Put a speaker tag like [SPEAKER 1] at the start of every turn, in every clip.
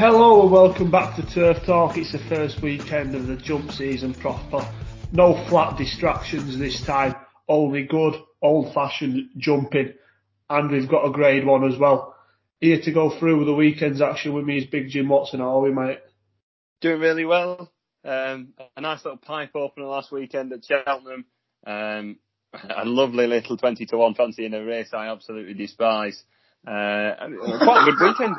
[SPEAKER 1] Hello and welcome back to Turf Talk. It's the first weekend of the jump season proper. No flat distractions this time, only good old fashioned jumping. And we've got a grade one as well. Here to go through the weekend's action with me is Big Jim Watson. How are we, mate?
[SPEAKER 2] Doing really well. Um, a nice little pipe opener last weekend at Cheltenham. Um, a lovely little 20 to 1 fancy in a race I absolutely despise. Uh, quite a good weekend.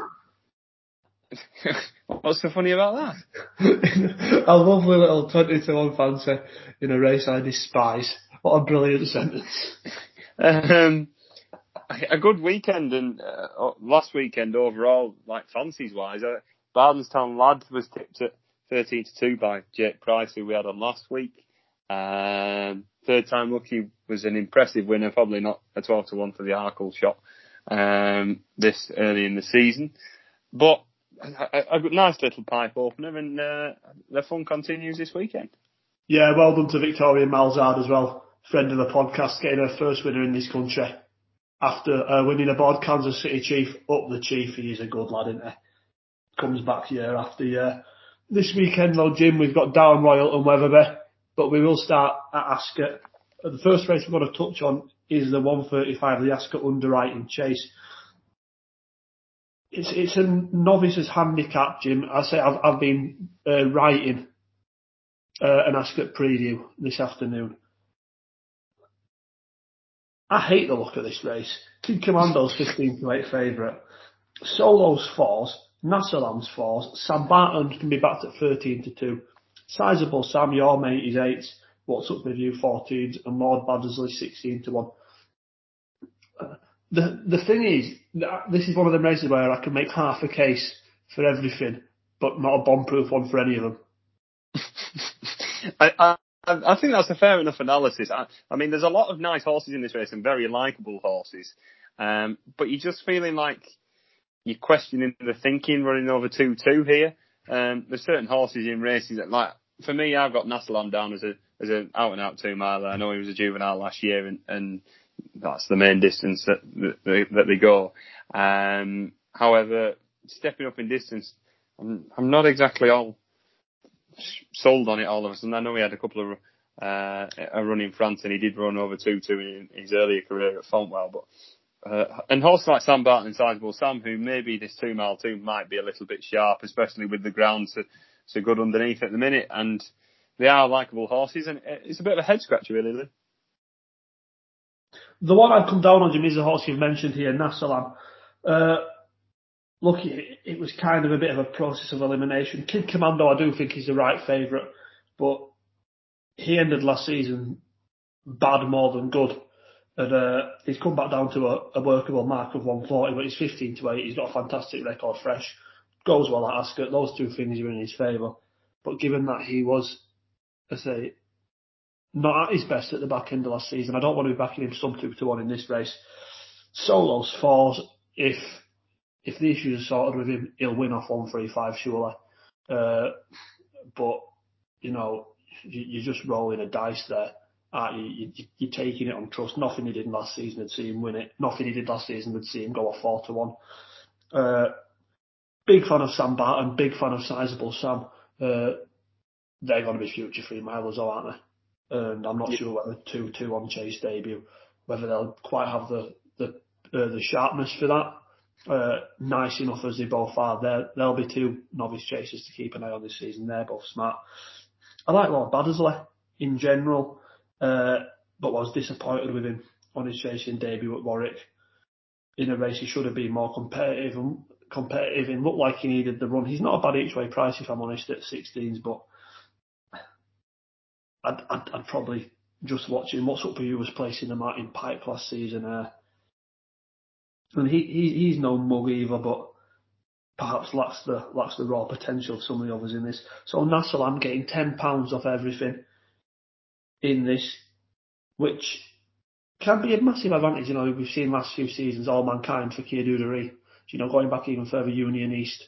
[SPEAKER 2] What's so funny about
[SPEAKER 1] that? a lovely little 20 to 1 fancy in a race I despise. What a brilliant sentence.
[SPEAKER 2] Um, a good weekend and uh, last weekend overall, like fancies wise, uh, Bardenstown Lad was tipped at 13 to 2 by Jake Price, who we had on last week. Um, Third Time Lucki was an impressive winner, probably not a 12 to 1 for the Arkle shot um, this early in the season. But a, a, nice little pipe opener, and uh, the fun continues this weekend.
[SPEAKER 1] Yeah, well done to Victoria Malzard as well, friend of the podcast, getting her first winner in this country after uh, winning aboard Kansas City Chief. Up the Chief, he is a good lad, isn't he? Comes back year after year. This weekend, though, Jim, we've got Down Royal and Wetherby, but we will start at Ascot. The first race we're going to touch on is the 135, the Ascot underwriting chase it's it's a novice's handicap, Jim. I say I've I've been uh, writing uh, an Ascot preview this afternoon. I hate the look of this race. Kid Commando's 15 to 8 favourite. Solo's fours, Nassalam's fours, Sam Barton can be backed at 13 to 2. Sizable Sam, your mate is 8. What's up with you 14s and Lord Baddesley 16 to 1 the the thing is, this is one of the races where I can make half a case for everything, but not a bomb-proof one for any of them.
[SPEAKER 2] I, I I think that's a fair enough analysis. I, I mean, there's a lot of nice horses in this race and very likable horses, um, but you're just feeling like you're questioning the thinking running over two two here. Um, there's certain horses in races that, like, for me, I've got Nassalam down as a as an out and out two miler. I know he was a juvenile last year, and, and that's the main distance that that they, that they go. Um, however, stepping up in distance, I'm, I'm not exactly all sold on it all of a sudden. I know he had a couple of uh, a run in France and he did run over two two in his earlier career at Fontwell, but. Uh, and horses like Sam Barton and Sizable Sam, who maybe this two mile two might be a little bit sharp, especially with the ground so, so good underneath at the minute, and they are likable horses, and it's a bit of a head scratcher, really.
[SPEAKER 1] The one I've come down on, Jim, is the horse you've mentioned here, Nassalam. Uh, look, it, it, was kind of a bit of a process of elimination. Kid Commando, I do think, he's the right favourite, but he ended last season bad more than good. And uh, he's come back down to a, a, workable mark of 140, but he's 15 to 8. He's got a fantastic record fresh. Goes well at Ascot. Those two things are in his favour. But given that he was, I say, not at his best at the back end of last season. I don't want to be backing him some two to one in this race. Solos falls If if the issues are sorted with him, he'll win off one three five surely. Uh, but you know, you, are just rolling a dice there. You, you, you're taking it on trust. Nothing he did last season would see him win it. Nothing he did last season would see him go off four to one. Uh, big fan of Sam Barton. Big fan of Sizable Sam. Uh, they're going to be future free milers, aren't they? And I'm not sure whether two two on Chase debut, whether they'll quite have the the uh, the sharpness for that. Uh, nice enough as they both are, there they'll be two novice chasers to keep an eye on this season. They're both smart. I like Lord Baddesley in general, uh, but was disappointed with him on his chasing debut at Warwick. In a race he should have been more competitive and competitive and looked like he needed the run. He's not a bad each way price if I'm honest at 16s, but I'd, I'd, I'd probably just watch him. What's up for you was placing the Martin Pipe last season. Uh, and he, he he's no mug either, but perhaps lacks the lacks the raw potential of some of the others in this. So I'm getting ten pounds off everything in this, which can be a massive advantage. You know, we've seen last few seasons Allmankind for Kia D'Oudairies. You know, going back even further, Union East.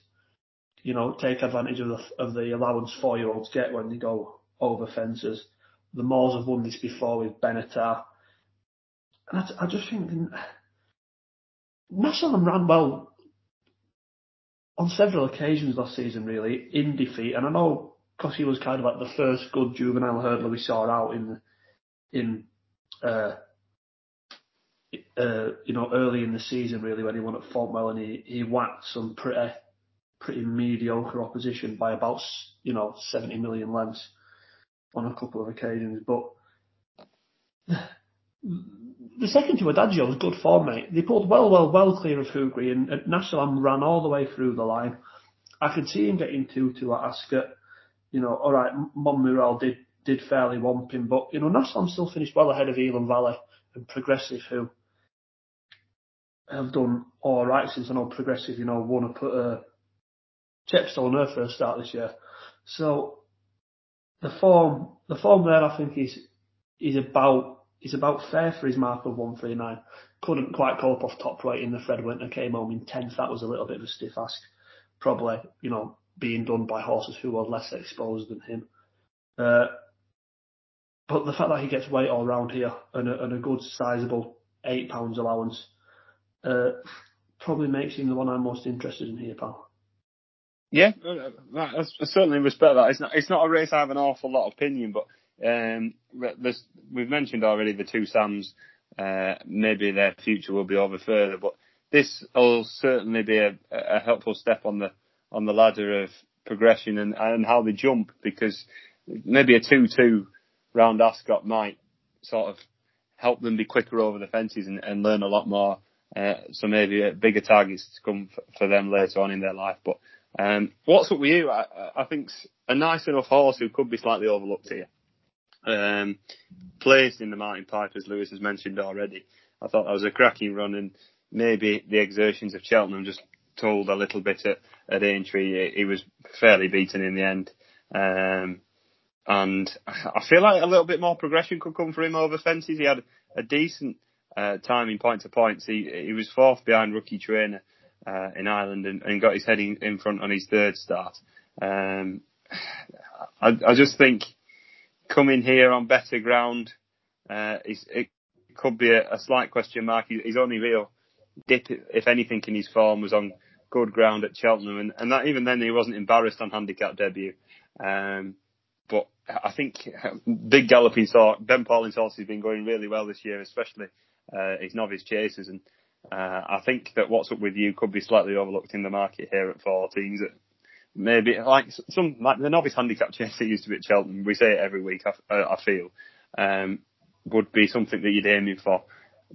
[SPEAKER 1] You know, take advantage of the of the allowance four year olds get when they go over fences. The Moores have won this before with Benatar. And I, I just think Nassalam ran well on several occasions last season, really, in defeat. And I know he was kind of like the first good juvenile hurdler we saw out in in uh, uh, you know early in the season, really, when he won at Fontwell and he he whacked some pretty pretty mediocre opposition by about you know 70 million lengths on a couple of occasions, but. The second to Adagio was good form, mate. They pulled well, well, well clear of Hooghly, and, and Nassalam ran all the way through the line. I could see him getting two to at Ascot. You know, all right, Monmiral did did fairly him, but you know, Nassalam still finished well ahead of Elan Valley and Progressive, who have done all right since I know Progressive, you know, won a put a Chepstow on her first start this year. So the form, the form there, I think is is about is about fair for his mark of 139. Couldn't quite cope off top right in the Fred Winter came home in 10th. That was a little bit of a stiff ask. Probably, you know, being done by horses who are less exposed than him. Uh, but the fact that he gets weight all round here and a, and a good sizable eight pounds allowance uh, probably makes him the one I'm most interested in here, pal.
[SPEAKER 2] Yeah, I certainly respect that. It's not it's not a race I have an awful lot of opinion, but um, we've mentioned already the two Sams. Uh, maybe their future will be over further, but this will certainly be a, a helpful step on the on the ladder of progression and, and how they jump because maybe a two-two round Ascot might sort of help them be quicker over the fences and, and learn a lot more. Uh, so maybe bigger targets to come for, for them later on in their life. But um, what's up with you? I, I think a nice enough horse who could be slightly overlooked here um, placed in the Martin Pipe, as Lewis has mentioned already. I thought that was a cracking run, and maybe the exertions of Cheltenham just told a little bit at, at Aintree. He was fairly beaten in the end. Um, and I feel like a little bit more progression could come for him over fences. He had a decent uh, time in point to points. He, he was fourth behind rookie trainer uh, in Ireland and, and, got his head in, in, front on his third start. Um, I, I, just think coming here on better ground, uh, it could be a, a slight question mark. His only real dip, if anything, in his form was on good ground at Cheltenham, and, and that even then he wasn't embarrassed on handicap debut. Um, but I think big galloping sort, Ben Pauling's horse has been going really well this year, especially uh, his novice chasers, and uh, I think that what's up with you could be slightly overlooked in the market here at 14s maybe like some like the novice handicap chase that used to be at Cheltenham. We say it every week. I, I feel um, would be something that you'd aim for,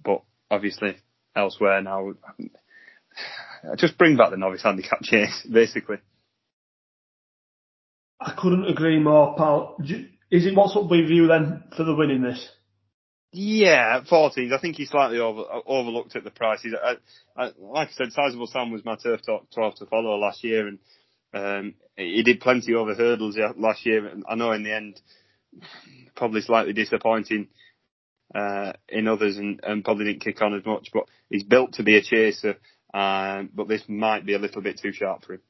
[SPEAKER 2] but obviously elsewhere now. Just bring back the novice handicap chase, basically.
[SPEAKER 1] I couldn't agree more, pal. Is it what's up with you then for the winning this?
[SPEAKER 2] Yeah, 14s. I think he's slightly over, overlooked at the prices. I, I, like I said, Sizable Sam was my turf 12 to follow last year, and um, he did plenty over hurdles last year. I know in the end, probably slightly disappointing uh, in others and, and, probably didn't kick on as much. But he's built to be a chaser. Um, but this might be a little bit too sharp for him.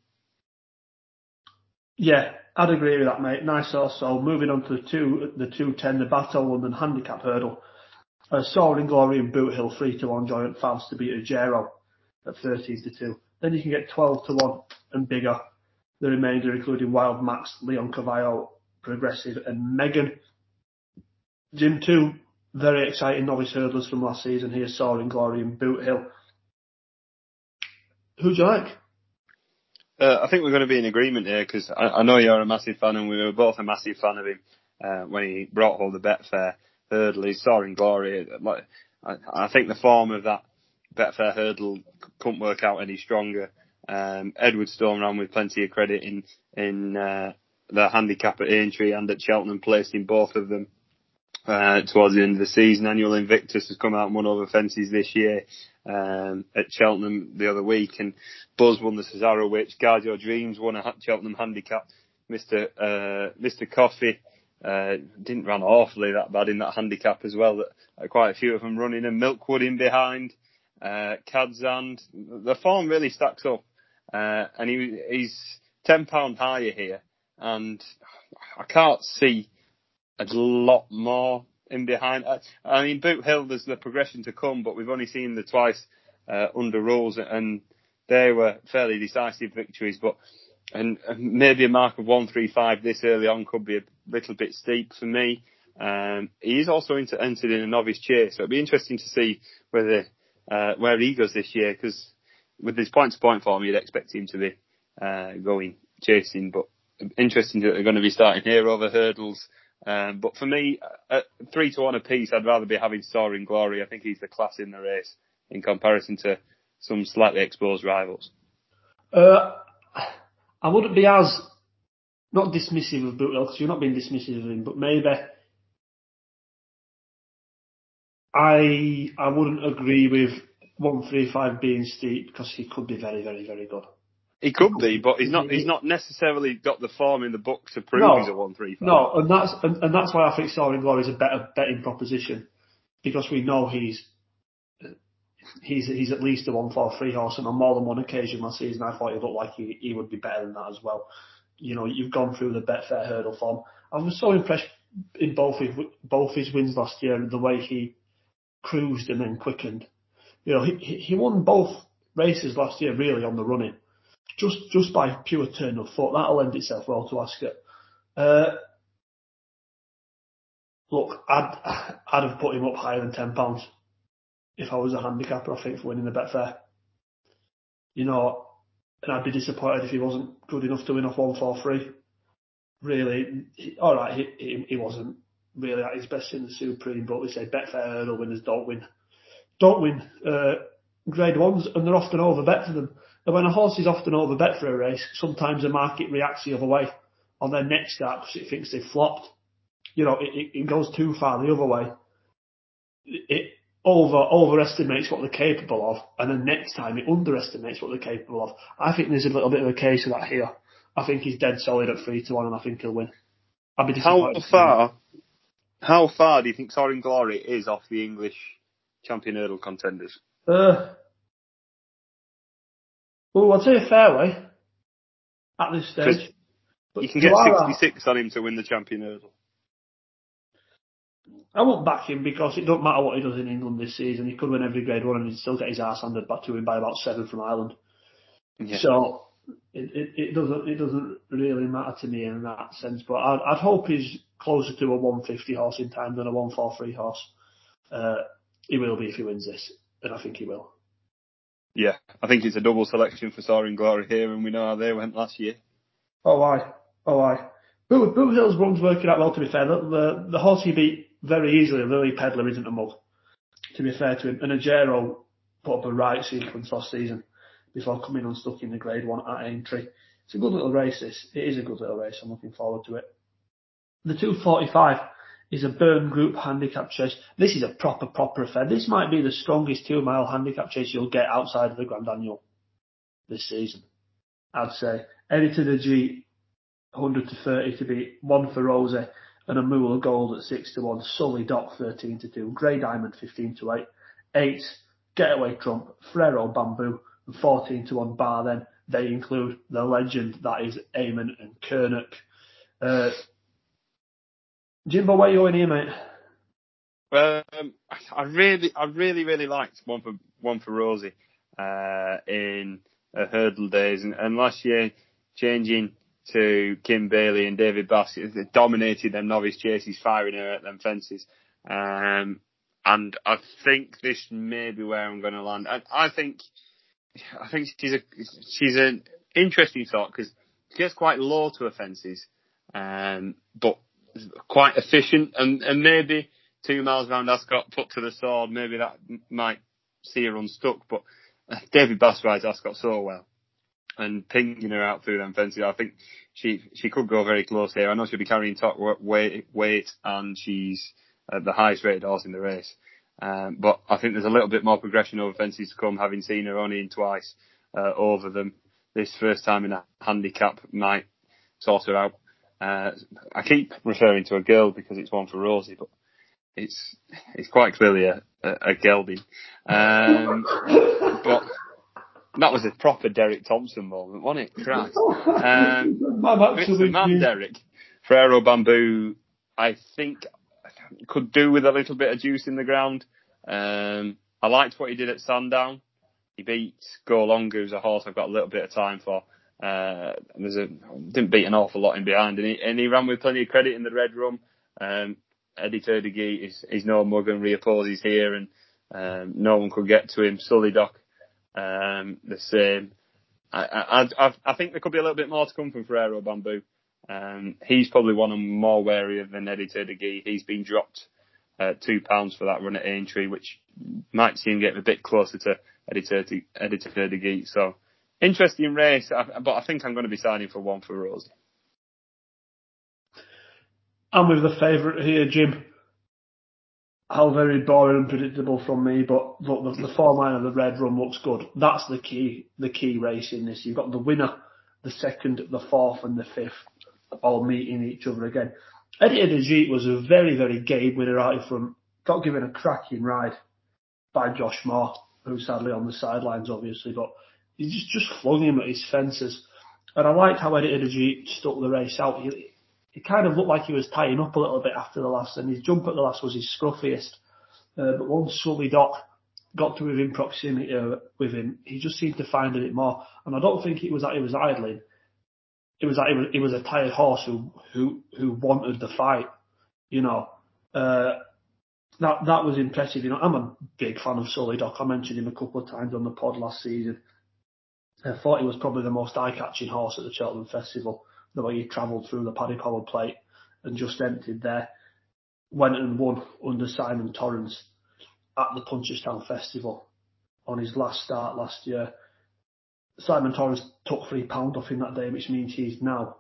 [SPEAKER 1] Yeah, I'd agree with that, mate. Nice also. Moving on to the two, the two ten, the Bateaux London handicap hurdle. Uh, Soaring Glory and Boot Hill three to one Giant Faust to beat Ajero at 13 to two. Then you can get 12 to one and bigger the remainder including Wild Max, Leoncavallo, Progressive and Megan. Jim, two very exciting novice hurdlers from last season here, Soaring Glory and Boot Hill. Who do you like?
[SPEAKER 2] Uh, I think we're going to be in agreement here because I, I, know you're a massive fan and we were both a massive fan of him uh, when he brought home the Betfair hurdle. He's soaring glory. Like, I, I, think the form of that Betfair hurdle couldn't work out any stronger. Um, Edwardstone ran with plenty of credit in in uh, the handicap at Aintree and at Cheltenham, placing both of them uh, towards the end of the season. Annual Invictus has come out and won over fences this year um, at Cheltenham the other week, and Buzz won the Cesarewitch. Guard Your Dreams won a Cheltenham handicap. Mr. Uh, Mr. Coffee uh, didn't run awfully that bad in that handicap as well. That quite a few of them running, and Milkwood in behind. Uh, Kadzand, the form really stacks up. Uh, and he, he's ten pound higher here, and I can't see a lot more in behind. I, I mean, Boot Hill, there's the progression to come, but we've only seen the twice uh, under rules, and they were fairly decisive victories, but and maybe a mark of 135 this early on could be a little bit steep for me. Um, he is also into, entered in a novice chair, so it'll be interesting to see whether uh, where he goes this year because with his point to point form, you'd expect him to be uh, going chasing, but interesting that they're going to be starting here over hurdles. Um, but for me, at three to one apiece, I'd rather be having Soaring Glory. I think he's the class in the race in comparison to some slightly exposed rivals.
[SPEAKER 1] Uh, I wouldn't be as not dismissive of Boothill because you're not being dismissive of him, but maybe I I wouldn't agree with one three five being steep because he could be very very very good.
[SPEAKER 2] He could be, but he's not. He's mm-hmm. not necessarily got the form in the book to prove no, he's a one three five.
[SPEAKER 1] No, and that's and, and that's why I think Soaring Glory is a better betting proposition because we know he's he's he's at least a one four three horse, and on more than one occasion last season, I thought he looked like he, he would be better than that as well. You know, you've gone through the Betfair hurdle form. I was so impressed in both his both his wins last year, the way he cruised and then quickened. You know, he he won both races last year really on the running, just just by pure turn of foot. That'll lend itself well to Ascot. Uh, look, I'd I'd have put him up higher than ten pounds if I was a handicapper, I think, for winning the Betfair. You know, and I'd be disappointed if he wasn't good enough to win off one four three. Really, he, all right, he, he, he wasn't really at his best in the Supreme, but we say Betfair hurdle winners don't win, don't win uh, Grade Ones, and they're often over bet for them. And when a horse is often overbet for a race, sometimes the market reacts the other way on their next start because it thinks they've flopped. You know, it, it, goes too far the other way. It, over overestimates what they're capable of, and then next time it underestimates what they're capable of. I think there's a little bit of a case of that here. I think he's dead solid at three to one, and I think he'll win. I'd be
[SPEAKER 2] disappointed. How far? How far do you think Soaring Glory is off the English champion hurdle contenders?
[SPEAKER 1] Uh, well, I'd say a fairway at this stage.
[SPEAKER 2] But you can get 66 on him to win the champion hurdle.
[SPEAKER 1] I won't back him because it don't matter what he does in England this season. He could win every grade one and he'd still get his ass handed back to him by about seven from Ireland. Yeah. So it, it, it, doesn't it doesn't really matter to me in that sense. But I'd, I'd hope he's closer to a 150 horse in time than a 143 horse. Uh, he will be if he wins this, and I think he will.
[SPEAKER 2] Yeah, I think it's a double selection for Soaring Glory here, and we know how they went last year.
[SPEAKER 1] Oh, I, oh, I. Boo, Boo Hill's run's working out well. To be fair, the the, the horse he beat very easily. Lily Pedlar isn't a mug, to be fair to him. And Ajero put up a right sequence last season before coming unstuck in the Grade One at Aintree. It's a good little race. This it is a good little race. I'm looking forward to it. The 245 is a Byrne Group handicap chase. This is a proper proper affair. This might be the strongest two mile handicap chase you'll get outside of the Grand Annual this season. I'd say. Editeur Du Gite 100 to 30 to be one for Rosie and Amoola Gold at 6 to 1, Sully Dock 13 to 2, Grey Diamond 15 to 8, 8 Getaway Trump, Frero Banbou, and 14 to 1 bar then. They include the legend that is Eamon An Cnoic. Uh, Jimbo, where are you going here, mate?
[SPEAKER 2] Um, I really, I really, really liked one for one for Rosie uh, in hurdle days, and, and last year changing to Kim Bailey and David Bass. dominated them novice chases, firing her at them fences. Um, and I think this may be where I'm going to land. I, I think, I think she's a she's an interesting sort because she gets quite low to her fences, um, but quite efficient and and maybe two miles round Ascot put to the sword, maybe that might see her unstuck. But David Bass rides Ascot so well and pinging her out through them fences. I think she she could go very close here. I know she'll be carrying top weight, weight and she's uh, the highest rated horse in the race. Um, but I think there's a little bit more progression over fences to come, having seen her only in twice uh, over them. This first time in a handicap might sort her out. Uh, I keep referring to a girl because it's one for Rosie, but it's it's quite clearly a, a, a gelding. Um, but that was a proper Derek Thompson moment, wasn't it? Christ. Um, the man, Derek. Frero Banbou, I think, could do with a little bit of juice in the ground. Um, I liked what he did at Sandown. he beat Go Longer, who's a horse I've got a little bit of time for. Uh, there's a didn't beat an awful lot in behind, and he, and he ran with plenty of credit in the Red Rum. Um, Editeur Du Gite is, is no mug and reopposes here, and um, no one could get to him. Sully Doc, um, the same. I, I, I, think there could be a little bit more to come from Frero Banbou. Um, he's probably one I'm more wary of than Editeur Du Gite. He's been dropped uh, two pounds for that run at Aintree, which might see him getting a bit closer to Editeur Du Gite. So interesting race, but I think I'm going to be signing for one for Rosie.
[SPEAKER 1] I'm with the favourite here, Jim. How very boring and predictable from me, but look, the, the form line of the Red Rum looks good. That's the key, the key race in this. You've got the winner, the second, the fourth, and the fifth all meeting each other again. Editeur Du Gite was a very, very game winner out in front. Got given a cracking ride by Josh Moore, who's sadly on the sidelines, obviously, but he just, just flung him at his fences. And I liked how Editeur Du Gite stuck the race out. He, it kind of looked like he was tying up a little bit after the last, and his jump at the last was his scruffiest. Uh, but once Sully Doc got to within proximity uh, with him, he just seemed to find a bit more. And I don't think it was that he was idling. It was that he was, he was a tired horse who, who, who wanted the fight. You know, uh, that, that was impressive. You know, I'm a big fan of Sully Doc. I mentioned him a couple of times on the pod last season. I thought he was probably the most eye-catching horse at the Cheltenham Festival the way he travelled through the Paddy Power plate and just emptied there. Went and won under Simon Torrens at the Punchestown Festival on his last start last year. Simon Torrens took three pound off him that day, which means he's now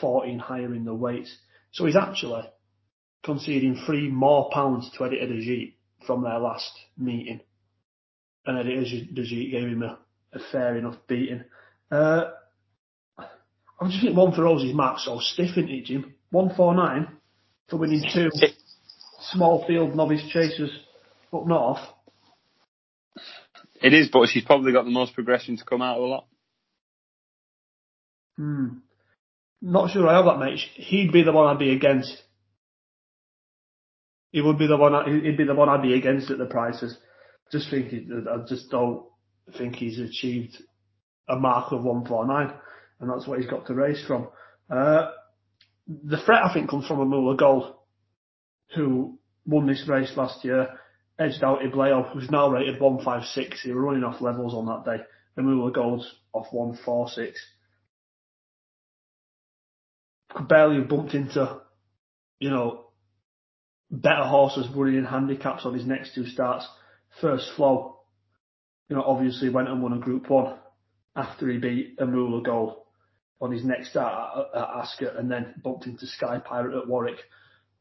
[SPEAKER 1] 14 higher in the weights. So he's actually conceding three more pounds to Editeur Du Gite from their last meeting. And Editeur Du Gite gave him a, a fair enough beating. Uh, I just think one for Rosie's mark's so stiff, isn't it, Jim? 149 for winning two small field novice chasers up north.
[SPEAKER 2] It is, but she's probably got the most progression to come out of a lot.
[SPEAKER 1] Hmm. Not sure I have that, mate. He'd be the one I'd be against. He would be the one. He'd be the one I'd be against at the prices. Just think, I just don't think he's achieved a mark of 149 and that's what he's got to race from. Uh, the threat, I think, comes from Amoola Gold, who won this race last year, edged out Ibleo, who's now rated 156. He was running off levels on that day. Amoola Gold's off 146. Could barely have bumped into, you know, better horses running in handicaps on his next two starts. First flow, you know, obviously went and won a Group One after he beat Amoola Gold on his next start at, Ascot and then bumped into Sky Pirate at Warwick.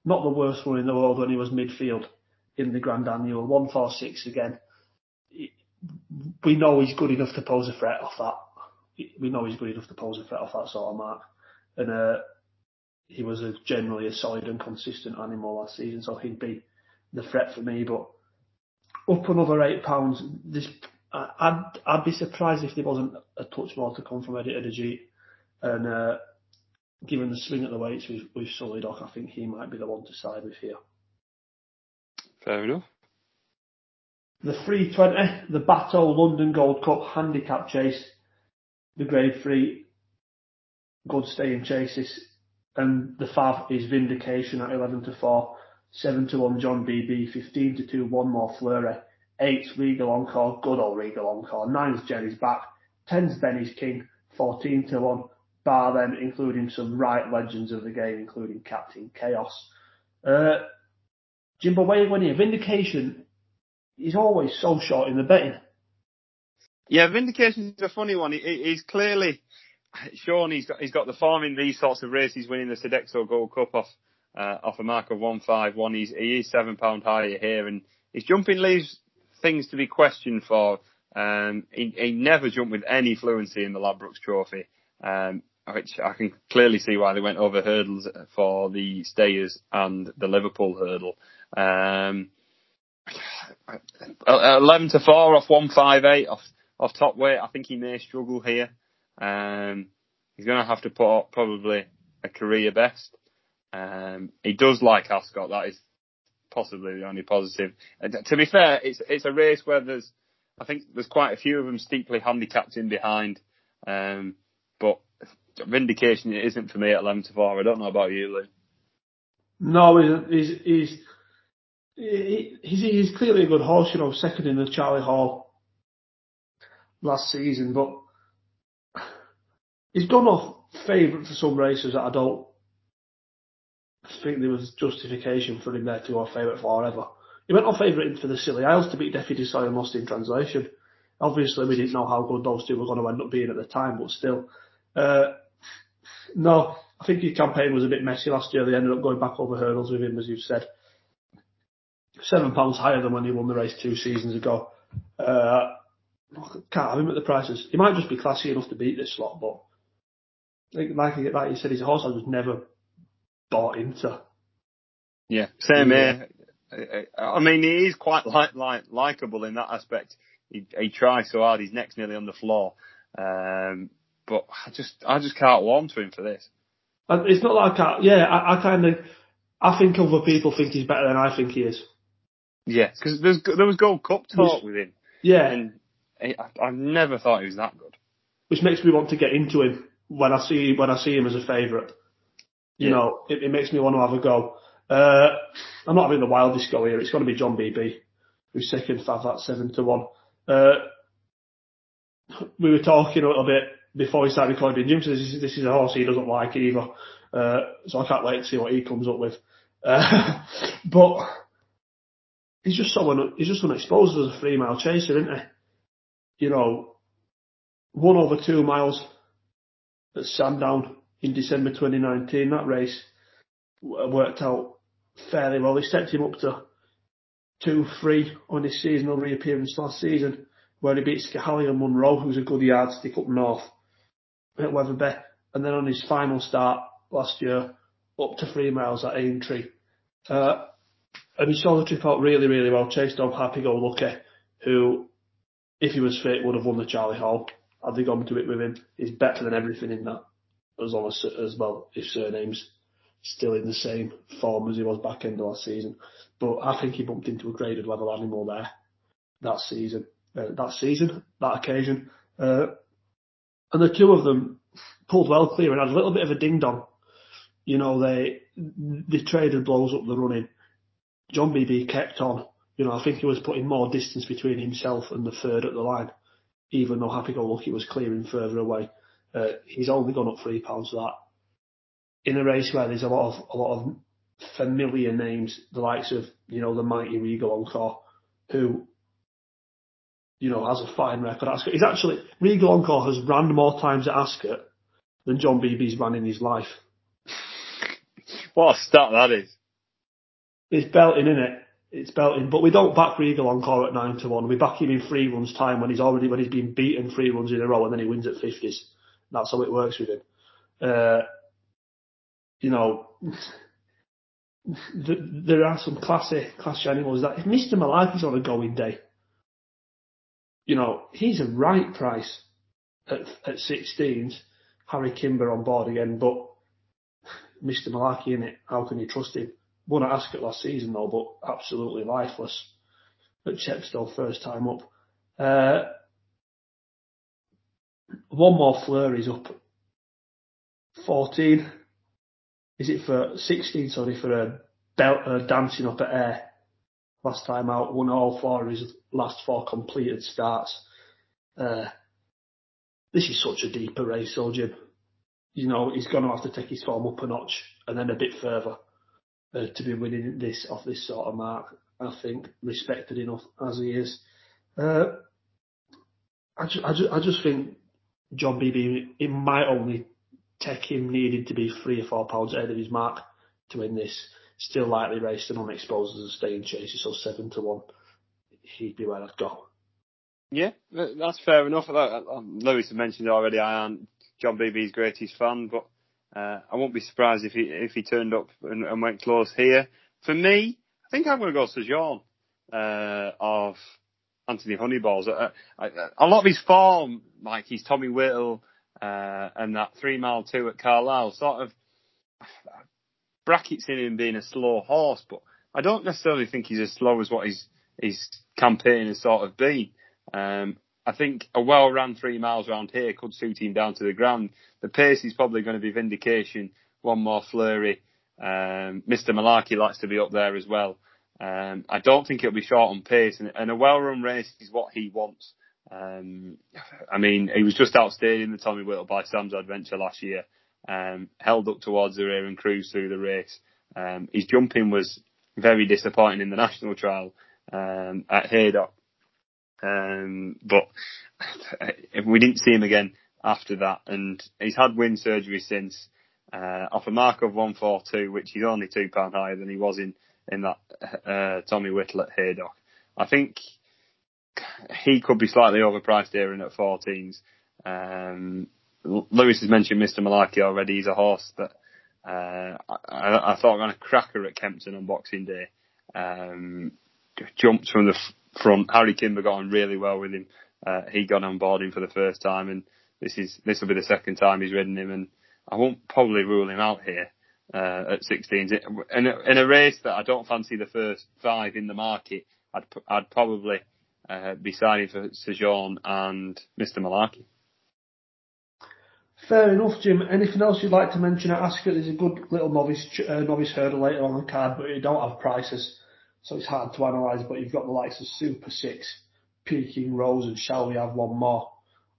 [SPEAKER 1] Not the worst one in the world when he was midfield in the Grand Annual. 146 again. We know he's good enough to pose a threat off that. We know he's good enough to pose a threat off that sort of mark. And uh, he was a, generally a solid and consistent animal last season, so he'd be the threat for me. But up another eight pounds. This I'd I'd be surprised if there wasn't a touch more to come from Editeur Du Gite. And uh, given the swing at the weights with, with Sully Doc, I think he might be the one to side with here.
[SPEAKER 2] Fair enough.
[SPEAKER 1] The 320, the Bateaux London Gold Cup handicap chase, the grade three, good staying chases, and the Fav is Vindication at 11 to 4, 7 to 1 John BB, 15 to 2 one more Fleurie, 8 Regal Encore, good old Regal Encore, Nine's Jerry's back, 10's Benny's King, 14 to 1 bar them including some right legends of the game, including Captain Chaos. Uh, Jimbo, when you Vindication, he's always so short in the betting.
[SPEAKER 2] Yeah, Vindication is a funny one. He, he's clearly Sean, he's got he's got the form in these sorts of races, winning the Sodexo Gold Cup off uh, off a mark of one five one. He's he is seven pound higher here, and he's jumping leaves things to be questioned for. Um, he, he never jumped with any fluency in the Ladbrokes Trophy. Um, which I can clearly see why they went over hurdles for the Stayers and the Liverpool hurdle. Um, 11 to 4 off 158 off, off top weight. I think he may struggle here. Um, he's going to have to put up probably a career best. Um, he does like Ascot. That is possibly the only positive. Uh, to be fair, it's, it's a race where there's I think there's quite a few of them steeply handicapped in behind. Um, but vindication it isn't for me at 11 to 4. I don't know about you, Lee.
[SPEAKER 1] No, he's, he's, he's, he's clearly a good horse, you know, second in the Charlie Hall last season, but he's gone off favourite for some races that I don't think there was justification for him there to go favourite forever. He went off favourite for the Scilly Isles to beat Desoy and lost in translation. Obviously, we didn't know how good those two were going to end up being at the time, but still. Uh, no, I think his campaign was a bit messy last year. They ended up going back over hurdles with him, as you've said. Seven pounds higher than when he won the race two seasons ago. Uh, can't have him at the prices. He might just be classy enough to beat this slot, but like, like you said, he's a horse I was never bought into.
[SPEAKER 2] Yeah, same here. I mean, he is quite like, like likable in that aspect. He, he tries so hard. His neck's nearly on the floor. Um, but I just, I just can't warm to him for this.
[SPEAKER 1] It's not like I, yeah, I, I kind of, I think other people think he's better than I think he is.
[SPEAKER 2] Yeah, because there was Gold Cup talk with him.
[SPEAKER 1] Yeah,
[SPEAKER 2] and I, I've never thought he was that good.
[SPEAKER 1] Which makes me want to get into him when I see when I see him as a favourite. You yeah. know, it, it, makes me want to have a go. Uh, I'm not having the wildest go here. It's going to be John BB, who's second for that seven to one. Uh, we were talking a little bit before we started recording. Jim says this is, this is a horse he doesn't like either, uh, so I can't wait to see what he comes up with. Uh, but he's just so un, he's just unexposed as a three mile chaser, isn't he? You know, one over two miles at Sandown in December 2019. That race worked out fairly well. They stepped him up to two, three on his seasonal reappearance last season, where he beat Scahalia and Munro, who's a good yardstick up north at Wetherby, and then on his final start last year, up to three miles at Aintree. Uh, and he saw the trip out really, really well. Chased off Happy Go Lucky, who, if he was fit, would have won the Charlie Hall. Had they gone to it with him, he's better than everything in that. As long as, as well, if surnames still in the same form as he was back end of last season. But I think he bumped into a graded level animal there that season, uh, that season, that occasion. Uh, and the two of them pulled well clear and had a little bit of a ding dong. You know, they they traded blows up the running. John BB kept on. You know, I think he was putting more distance between himself and the third at the line, even though Happy Go Lucky was clearing further away. Uh, he's only gone up three pounds for that. In a race where there's a lot of a lot of familiar names, the likes of you know the mighty Regal Encore, who you know has a fine record at Ascot. He's actually Regal Encore has ran more times at Ascot than John Beebe's ran in his life.
[SPEAKER 2] what a stat that is!
[SPEAKER 1] It's belting, isn't it? It's belting, but we don't back Regal Encore at nine to one. We back him in three runs time when he's already when he's been beaten three runs in a row and then he wins at fifties. That's how it works with him. Uh, you know, there are some classy, classy animals that if Mr. Malarkey is on a going day, you know, he's a right price at, at 16s. Harry Kimber on board again, but Mr. Malarkey in it, how can you trust him? Won at Ascot last season though, but absolutely lifeless at Chepstow first time up. Uh, one more Fleurie's up. 14. Is it for 16? Sorry, for a belt, uh, dancing up at air? Last time out, won all four of his last four completed starts. Uh, this is such a deeper race, though, Jim. You know, he's going to have to take his form up a notch and then a bit further uh, to be winning this off this sort of mark. I think respected enough as he is. Uh, I, ju- I, ju- I just think John BB, it might only take him needing to be three or four pounds ahead of his mark to win this. Still lightly raced and unexposed as a staying chase, so seven to one. He'd be where I'd go.
[SPEAKER 2] Yeah, that's fair enough. Um, Lewis mentioned already. I am John BB's greatest fan, but uh, I won't be surprised if he if he turned up and, and went close here. For me, I think I'm going to go Sojourn uh, of Anthony Honeyball's. Uh, a lot of his form, like he's Tommy Whittle uh, and that three mile two at Carlisle, sort of brackets in him being a slow horse, but I don't necessarily think he's as slow as what his his campaign has sort of been. Um, I think a well run three miles around here could suit him down to the ground. The pace is probably going to be vindication, one more Fleurie. Um, Mr. Malarkey likes to be up there as well. Um, I don't think it'll be short on pace, and, and a well run race is what he wants. Um, I mean, he was just outstaying the Tommy Whittle by Sam's Adventure last year. Um, held up towards the rear and cruised through the race. Um, his jumping was very disappointing in the national trial um, at Haydock. Um, but we didn't see him again after that, and he's had wind surgery since. Uh, off a mark of 142, which is only two pound higher than he was in in that uh, Tommy Whittle at Haydock. I think he could be slightly overpriced here in at 14s. Um, Lewis has mentioned Mr. Malarkey already. He's a horse that uh, I, I, thought ran a cracker at Kempton on Boxing Day. Um, jumped from the front. Harry Kimber got on really well with him. Uh, he got on board him for the first time, and this is this will be the second time he's ridden him. And I won't probably rule him out here uh, at 16s. In a, in a race that I don't fancy the first five in the market, I'd I'd probably uh, be signing for Sojourn and Mr. Malarkey.
[SPEAKER 1] Fair enough, Jim. Anything else you'd like to mention at Ascot? There's a good little novice uh, novice hurdle later on the card, but you don't have prices, so it's hard to analyse. But you've got the likes of Super Six, Peking Rose, and Shall We Have One More,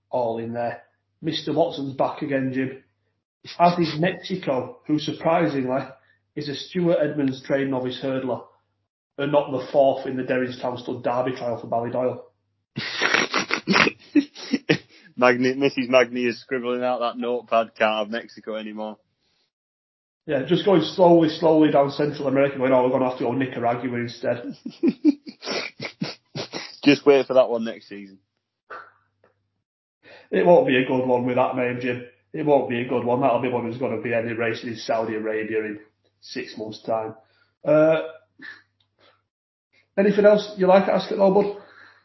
[SPEAKER 1] all in there. Mr. Watson's back again, Jim. As is Mexico, who surprisingly is a Stuart Edmunds trained novice hurdler, and not the fourth in the Derrinstown Stud Derby trial for Ballydoyle.
[SPEAKER 2] Magnier, Mrs. Magnier is scribbling out that notepad. Can't have Mexico anymore.
[SPEAKER 1] Yeah, just going slowly, slowly down Central America, going, oh, we're going to have to go Nicaragua instead.
[SPEAKER 2] just wait for that one next season.
[SPEAKER 1] It won't be a good one with that name, Jim. It won't be a good one. That'll be one who's going to be any racing in Saudi Arabia in six months' time. Uh, anything else you like to ask at all?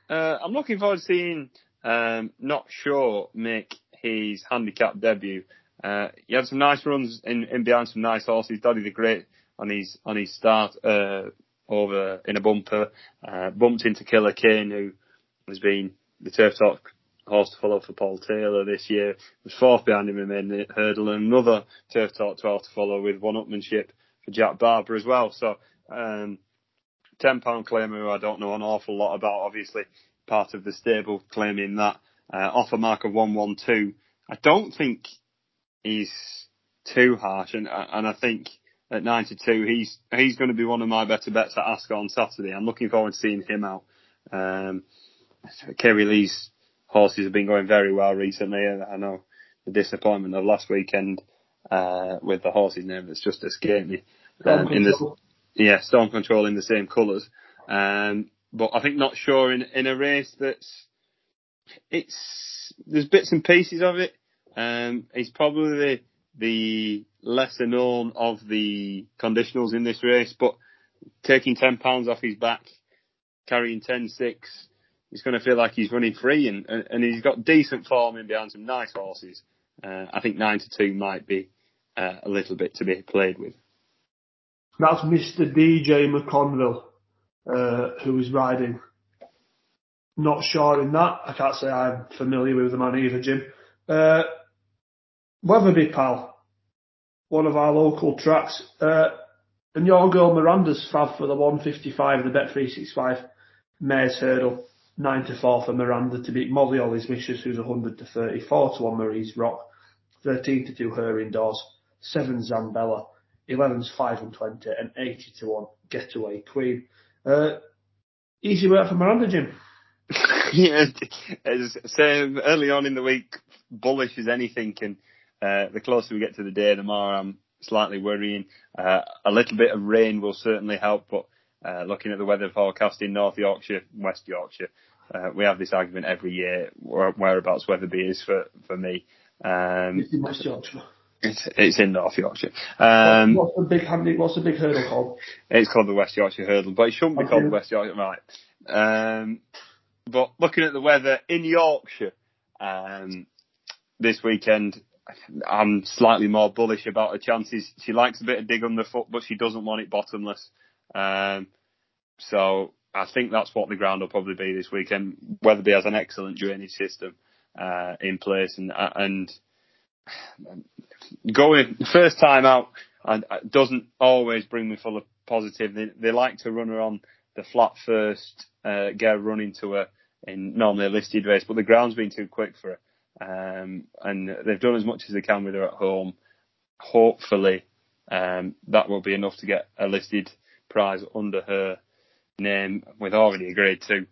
[SPEAKER 2] Uh, I'm looking forward to seeing um, not sure make his handicap debut. Uh, he had some nice runs in, in behind some nice horses. Doddy the Great on his on his start uh, over in a bumper, uh, bumped into Killer Kane, who has been the turf talk horse to follow for Paul Taylor this year. Was fourth behind him in the hurdle, and another turf talk 12 to follow with one upmanship for Jack Barber as well. So um, ten pound claimer who I don't know an awful lot about, obviously part of the stable claiming that uh, offer mark of 112. I don't think he's too harsh, and and I think at 92 he's he's going to be one of my better bets at Ascot on Saturday. I'm looking forward to seeing him out. Um, Kerry Lee's horses have been going very well recently, and I know the disappointment of last weekend uh, with the horse's name that's just escaped me. Um, in the yeah, storm control in the same colours. Um, but I think not sure in in a race that's it's there's bits and pieces of it. Um, he's probably the, lesser known of the conditionals in this race, but taking ten pounds off his back, carrying 10-6, he's going to feel like he's running free, and, and, he's got decent form in behind some nice horses. Uh, I think nine to two might be uh, a little bit to be played with.
[SPEAKER 1] That's Mr. DJ McConville uh, who was riding. Not sure in that. I can't say I'm familiar with the man either, Jim. Uh, Wetherby, pal. One of our local tracks. Uh, and your girl Miranda's fab for the 155 of the Bet365 Mares Hurdle. 9 to 4 for Miranda to beat Molly Ollys Wishes, who's 100 to 30. 4 to 1 Marie's Rock. 13 to 2 her indoors. 7 Zambella. 11's 5 and 20. And 80 to 1 Getaway Queen. Uh, easy work for Miranda, Jim.
[SPEAKER 2] yeah, as said early on in the week, bullish as anything, and uh, the closer we get to the day, the more I'm slightly worrying. Uh, a little bit of rain will certainly help, but uh, looking at the weather forecast in North Yorkshire, West Yorkshire, uh, we have this argument every year where, whereabouts Wetherby is for for me.
[SPEAKER 1] Um, it's in West Yorkshire.
[SPEAKER 2] It's, it's in North Yorkshire. Um,
[SPEAKER 1] what's the big What's the big hurdle called?
[SPEAKER 2] It's called the West Yorkshire Hurdle, but it shouldn't be okay. called the West Yorkshire. Right. Um, but looking at the weather in Yorkshire um, this weekend, I'm slightly more bullish about her chances. She likes a bit of dig underfoot, but she doesn't want it bottomless. Um, so I think that's what the ground will probably be this weekend. Wetherby has an excellent drainage system uh, in place, and and going first time out and doesn't always bring me full of positive. They, they like to run on the flat first, uh, get a run into her in normally a listed race, but the ground's been too quick for her. Um, and they've done as much as they can with her at home. Hopefully, um, that will be enough to get a listed prize under her name with already agreed two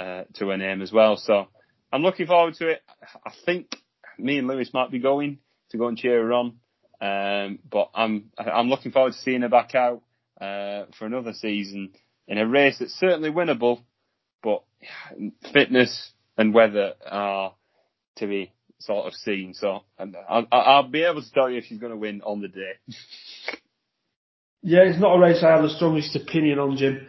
[SPEAKER 2] uh, to her name as well. So I'm looking forward to it. I think me and Lewis might be going to go and cheer her on. Um, but I'm I'm looking forward to seeing her back out uh, for another season in a race that's certainly winnable, but fitness and weather are to be sort of seen. So I'll, I'll be able to tell you if she's going to win on the day.
[SPEAKER 1] yeah, it's not a race I have the strongest opinion on, Jim.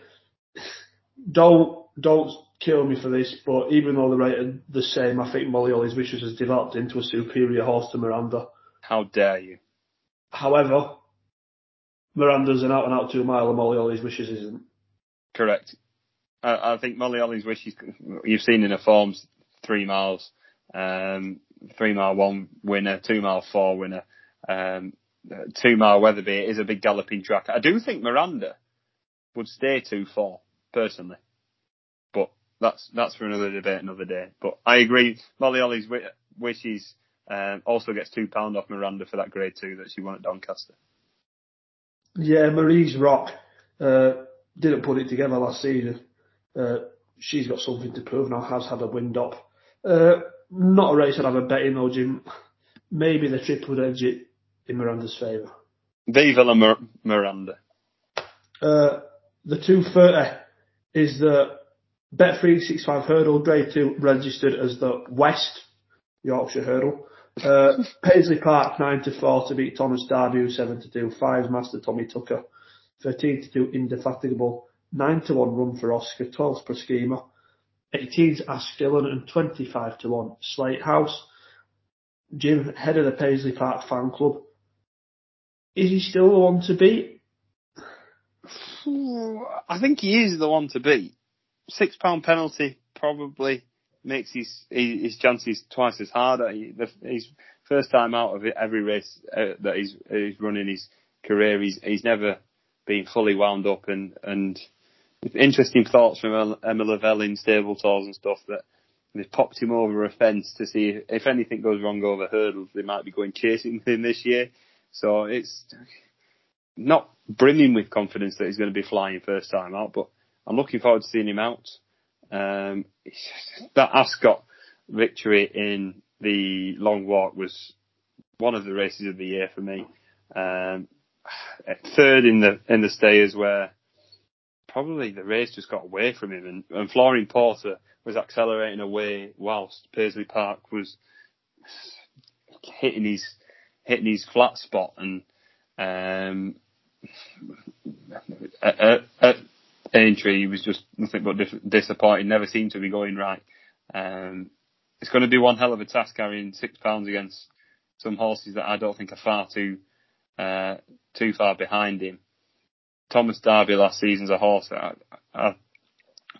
[SPEAKER 1] Don't don't kill me for this, but even though they're rated the same, I think Molly Ollys Wishes has developed into a superior horse to Miranda.
[SPEAKER 2] How dare you?
[SPEAKER 1] However, Miranda's an out and out two mile, and Molly Ollys Wishes isn't.
[SPEAKER 2] Correct. I, I think Molly Ollys Wishes, you've seen in her forms, three miles, um, three mile one winner, two mile four winner, um, two mile Wetherby is a big galloping track. I do think Miranda would stay two four personally, but that's that's for another debate another day. But I agree, Molly Ollys Wishes um, also gets two pound off Miranda for that grade two that she won at Doncaster.
[SPEAKER 1] Yeah, Marie's Rock uh, didn't put it together last season. Uh, she's got something to prove now. Has had a wind up. Uh, not a race I'd have a bet in though, Jim. Maybe the triple would edge it in Miranda's favour.
[SPEAKER 2] Viva la Mir- Miranda.
[SPEAKER 1] Uh, the 230 is the Bet365 hurdle, grade 2, registered as the West Yorkshire hurdle. Uh, Paisley Park 9 to 4 to beat Thomas Darby 7 to 2. 5 Master Tommy Tucker. 13 to 2 Indefatigable. 9 to 1 Run for Oscar. 12 per schema. 18's Ask Dylan and 25 to 1 Slate House. Jim, head of the Paisley Park fan club. Is he still the one to beat?
[SPEAKER 2] I think he is the one to beat. Six pound penalty probably makes his his chances twice as the, his first time out of every race uh, that he's he's run in his career, he's he's never been fully wound up and and interesting thoughts from Emma Lavelle in stable tours and stuff that they've popped him over a fence to see if, if anything goes wrong over hurdles, they might be going chasing him this year. So it's not brimming with confidence that he's going to be flying first time out, but I'm looking forward to seeing him out. Um, that Ascot victory in the long walk was one of the races of the year for me. Um, third in the in the stayers where probably the race just got away from him and, and Flooring Porter was accelerating away whilst Paisley Park was hitting his hitting his flat spot and um, at, at, Aintree was just nothing but disappointing. Never seemed to be going right. Um, it's going to be one hell of a task carrying six pounds against some horses that I don't think are far too uh, too far behind him. Thomas Darby last season's a horse that I, I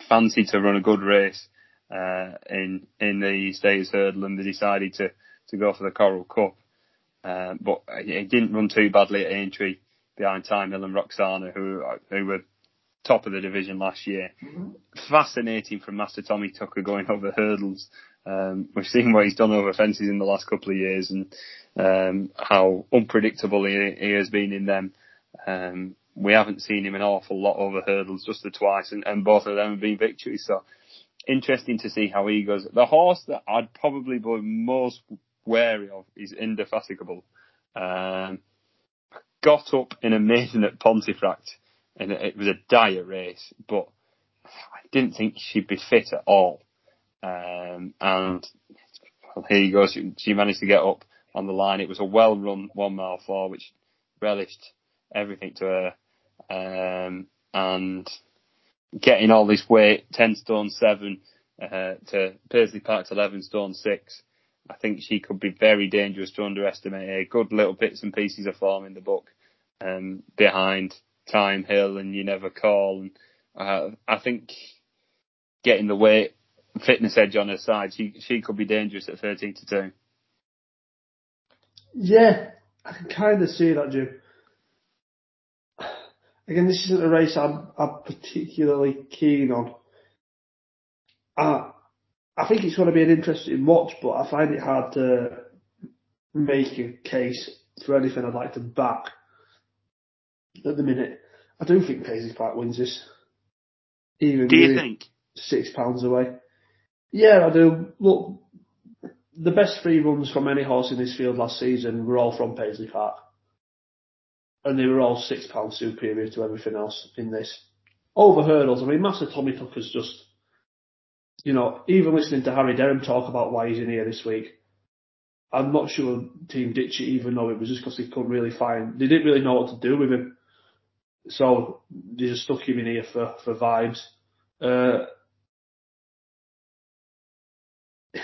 [SPEAKER 2] fancied to run a good race uh, in in the Stayers Hurdle, and they decided to to go for the Coral Cup. Uh, but he didn't run too badly at Aintree behind Thyme Hill and Roksana, who who were top of the division last year. Mm-hmm. Fascinating from Master Tommy Tucker going over hurdles. Um, we've seen what he's done over fences in the last couple of years and um, how unpredictable he, he, has been in them. Um, we haven't seen him an awful lot over hurdles, just the twice, and, and both of them have been victories. So interesting to see how he goes. The horse that I'd probably be most wary of He's Indefatigable. Um, got up in a maiden at Pontefract and it was a dire race, but I didn't think she'd be fit at all. Um, and well, here you go. She, she, managed to get up on the line. It was a well-run one mile four, which relished everything to her. Um, and getting all this weight, 10 stone 7, uh, to Paisley Park's 11 stone 6. I think she could be very dangerous to underestimate. A good little bits and pieces of form in the book, um, behind Thyme Hill and You Never Call and Uh, I think getting the weight fitness edge on her side, she she could be dangerous at thirteen to two.
[SPEAKER 1] Yeah, I can kind of see that, Jim. Again, this isn't a race I'm, I'm particularly keen on. I think it's going to be an interesting watch, but I find it hard to make a case for anything I'd like to back at the minute. I do think Paisley Park wins this.
[SPEAKER 2] Even do you think?
[SPEAKER 1] Six pounds away. Yeah, I do. Look, the best three runs from any horse in this field last season were all from Paisley Park. And they were all six pounds superior to everything else in this. Over hurdles, I mean, Master Tommy Tucker's just, you know, even listening to Harry Derham talk about why he's in here this week, I'm not sure Team Ditchy even know it was just because they couldn't really find, they didn't really know what to do with him. So they just stuck him in here for, for vibes. Uh,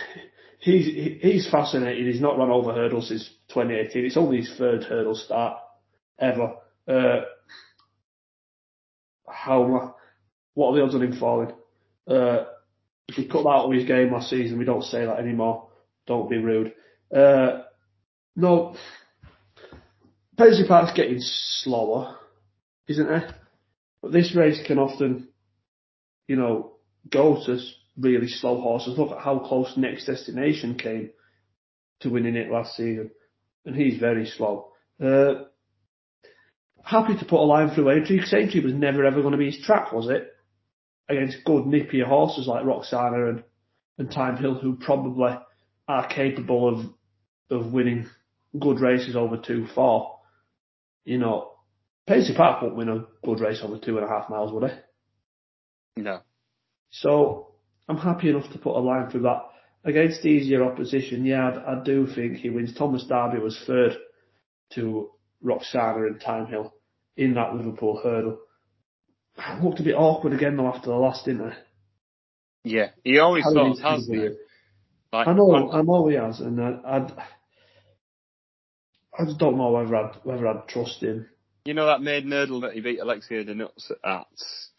[SPEAKER 1] he's he's fascinating. He's not run over hurdles since 2018. It's only his third hurdle start ever. Uh, how what are the odds on him falling? Uh, he cut that out of his game last season, we don't say that anymore. Don't be rude. Uh, no, Paisley Park's getting slower, isn't it? But this race can often, you know, go to really slow horses. Look at how close Next Destination came to winning it last season, and he's very slow. Uh, happy to put a line through Aintree because Aintree was never ever going to be his track, was it? Against good nippier horses like Roksana and and Thyme Hill, who probably are capable of of winning good races over two four. You know, Paisley Park won't win a good race over two and a half miles, would it?
[SPEAKER 2] No.
[SPEAKER 1] So I'm happy enough to put a line through that. Against easier opposition, yeah, I, I do think he wins. Thomas Darby was third to Roxana and Thyme Hill in that Liverpool hurdle. Looked a bit awkward again though after the last, didn't it?
[SPEAKER 2] Yeah, he always sort of has.
[SPEAKER 1] Like, I know, I know he has, and I, I'd, I just don't know whether I'd whether I'd trust him.
[SPEAKER 2] You know that maiden hurdle that he beat Alexia de Nuts at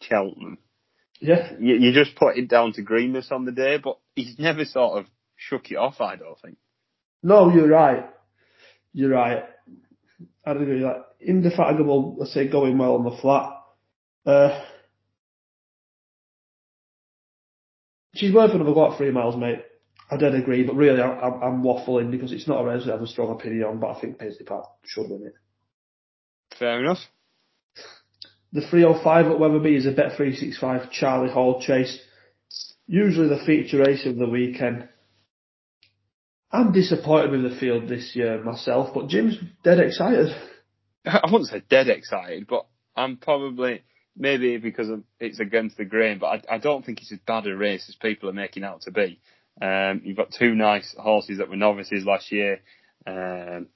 [SPEAKER 2] Cheltenham.
[SPEAKER 1] Yeah.
[SPEAKER 2] You, you just put it down to greenness on the day, but he's never sort of shook it off. I don't think.
[SPEAKER 1] No, you're right. You're right. I agree with that. Indefatigable, let's say, going well on the flat. Uh, she's worth another what three miles, mate. I don't agree, but really I, I'm, I'm waffling because it's not a race I have a strong opinion on, but I think Paisley Park should win it.
[SPEAKER 2] Fair enough.
[SPEAKER 1] The 305 at Wetherby is a Bet 365 Charlie Hall chase. Usually the feature race of the weekend. I'm disappointed with the field this year myself, but Jim's dead excited.
[SPEAKER 2] I wouldn't say dead excited, but I'm probably maybe because it's against the grain, but I, I, don't think it's as bad a race as people are making out to be. Um, you've got two nice horses that were novices last year. Um,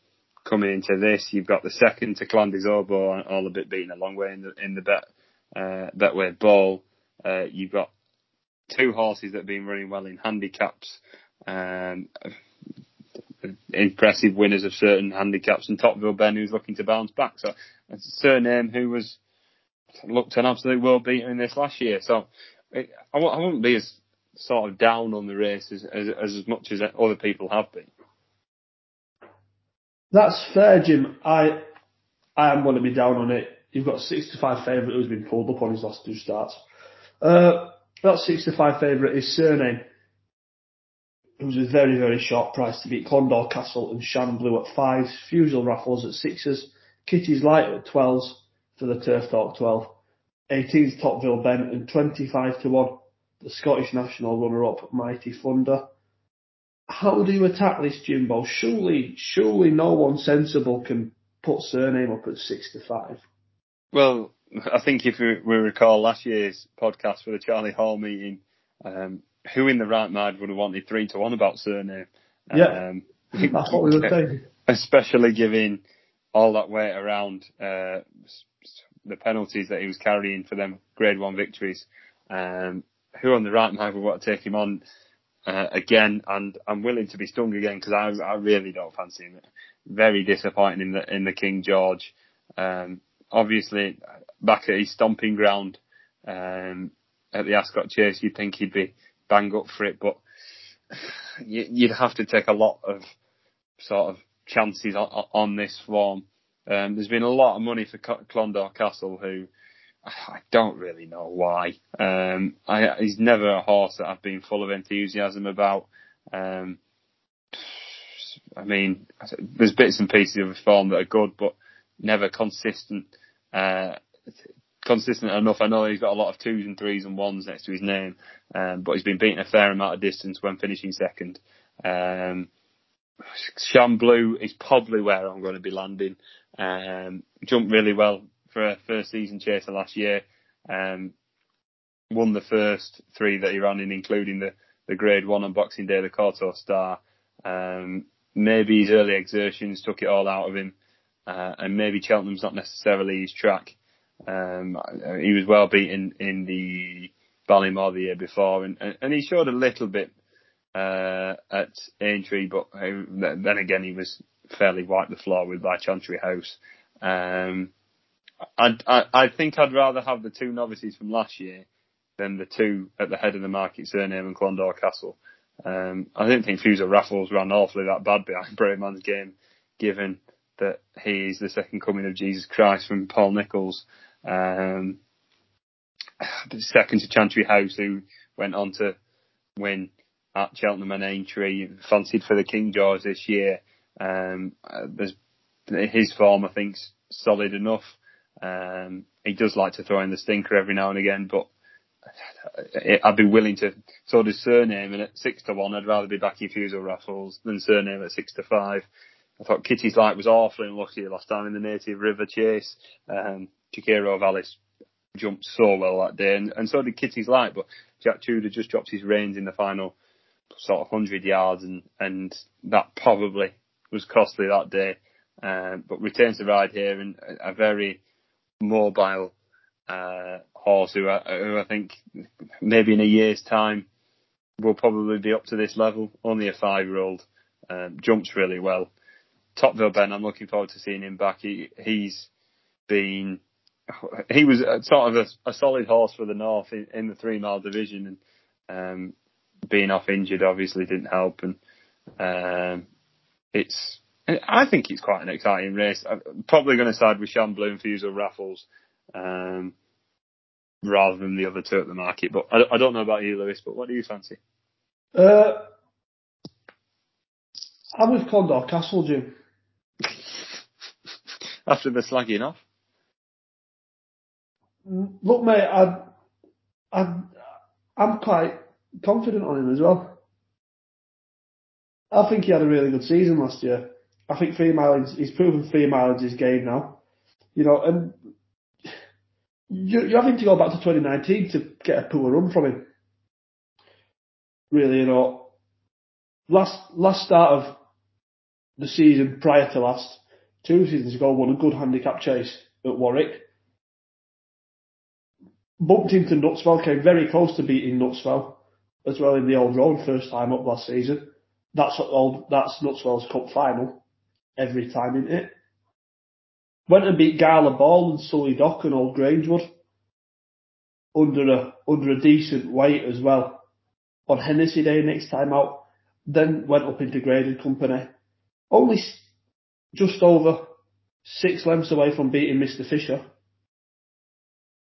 [SPEAKER 2] coming into this, you've got the second to Clan des Obeaux, all a bit beaten a long way in the in the bet uh, Betway. Uh, you've got two horses that have been running well in handicaps. Um, impressive winners of certain handicaps, and Top Ville Ben who's looking to bounce back. So a Cyrname who was looked an absolute world beater in this last year. So it, I, I wouldn't be as sort of down on the race as, as, as much as other people have been.
[SPEAKER 1] That's fair, Jim. I I am going to be down on it. You've got a 65 favourite who's been pulled up on his last two starts. Uh, that 65 favourite is Cyrname, who's a very, very short price to beat Clondaw Castle and Shan Blue at fives, Fusil Raffles at sixes, Kitty's Light at 12s for the Turf Talk 12, 18's Top Ville Ben and 25 to 1, the Scottish national runner-up Mighty Thunder how do you attack this, Jimbo? Surely, surely no one sensible can put Cyrname up at six to five.
[SPEAKER 2] Well, I think if we, we recall last year's podcast for the Charlie Hall meeting, um, who in the right mind would have wanted three to one about Cyrname?
[SPEAKER 1] Yeah, um, that's what we were saying.
[SPEAKER 2] Especially giving all that weight around uh, the penalties that he was carrying for them Grade One victories. Um, who on the right mind would want to take him on? uh, again, and I'm willing to be stung again because I, I really don't fancy him. Very disappointing in the in the King George. Um, obviously, back at his stomping ground um, at the Ascot Chase, you'd think he'd be bang up for it, but you'd have to take a lot of sort of chances on, on this form. Um, there's been a lot of money for Clondaw Castle, who I don't really know why. Um, I, he's never a horse that I've been full of enthusiasm about. Um, I mean, there's bits and pieces of his form that are good, but never consistent. Uh, consistent enough. I know he's got a lot of twos and threes and ones next to his name, um, but he's been beaten a fair amount of distance when finishing second. Um, Blue is probably where I'm going to be landing. Um, jumped really well for a first season chaser last year. Um, won the first three that he ran in, including the, the grade one on Boxing Day, the Kauto Star. Um, maybe his early exertions took it all out of him, uh, and maybe Cheltenham's not necessarily his track. Um, he was well beaten in the Ballymore the year before, and, and he showed a little bit uh, at Aintree, but then again he was fairly wiped the floor with by Chantry House. Um, I, I, I think I'd rather have the two novices from last year than the two at the head of the market, Cyrname and Clondaw Castle. Um, I didn't think Fusil Raffles ran awfully that bad behind Bravemansgame, given that he is the second coming of Jesus Christ from Paul Nicholls. Um, second to Chantry House, who went on to win at Cheltenham and Aintree, fancied for the King George this year. Um, there's his form, I think, solid enough. Um, he does like to throw in the stinker every now and again, but I'd be willing to. sort does Cyrname, and at six to one, I'd rather be backing Fusil Raffles than Cyrname at six to five. I thought Kitty's Light was awfully unlucky last time in the Native River Chase. Um, Chiquero Vallis jumped so well that day, and, and so did Kitty's Light. But Jack Tudor just dropped his reins in the final sort of hundred yards, and and that probably was costly that day. Um, but returns to ride here and a very mobile uh, horse who I, who I think maybe in a year's time will probably be up to this level. Only a five year old, um, jumps really well. Top Ville Ben, I'm looking forward to seeing him back. He he's been he was a, sort of a, a, solid horse for the North in, in the three mile division, and um, being off injured obviously didn't help. And um, it's I think it's quite an exciting race. I'm probably going to side with Shan Blue and Fusil Raffles um, rather than the other two at the market. But I, I, don't know about you, Lewis. But what do you fancy?
[SPEAKER 1] Uh, I'm with Clondaw Castle, Jim.
[SPEAKER 2] After the slagging off.
[SPEAKER 1] Look, mate, I, I, I'm quite confident on him as well. I think he had a really good season last year. I think three miles, he's proven three miles his game now. You know, and you're, you're having to go back to 2019 to get a poor run from him. Really, you know, last last start of the season prior to last, two seasons ago, won a good handicap chase at Warwick. Bumped into Knutsford, came very close to beating Knutsford as well in the old road first time up last season. That's old, that's Knutsford's cup final every time in it. Went and beat Gala Ball and Sully Dock and Old Grangewood under a under a decent weight as well on Hennessy Day next time out. Then went up into graded company, only just over six lengths away from beating Mr Fisher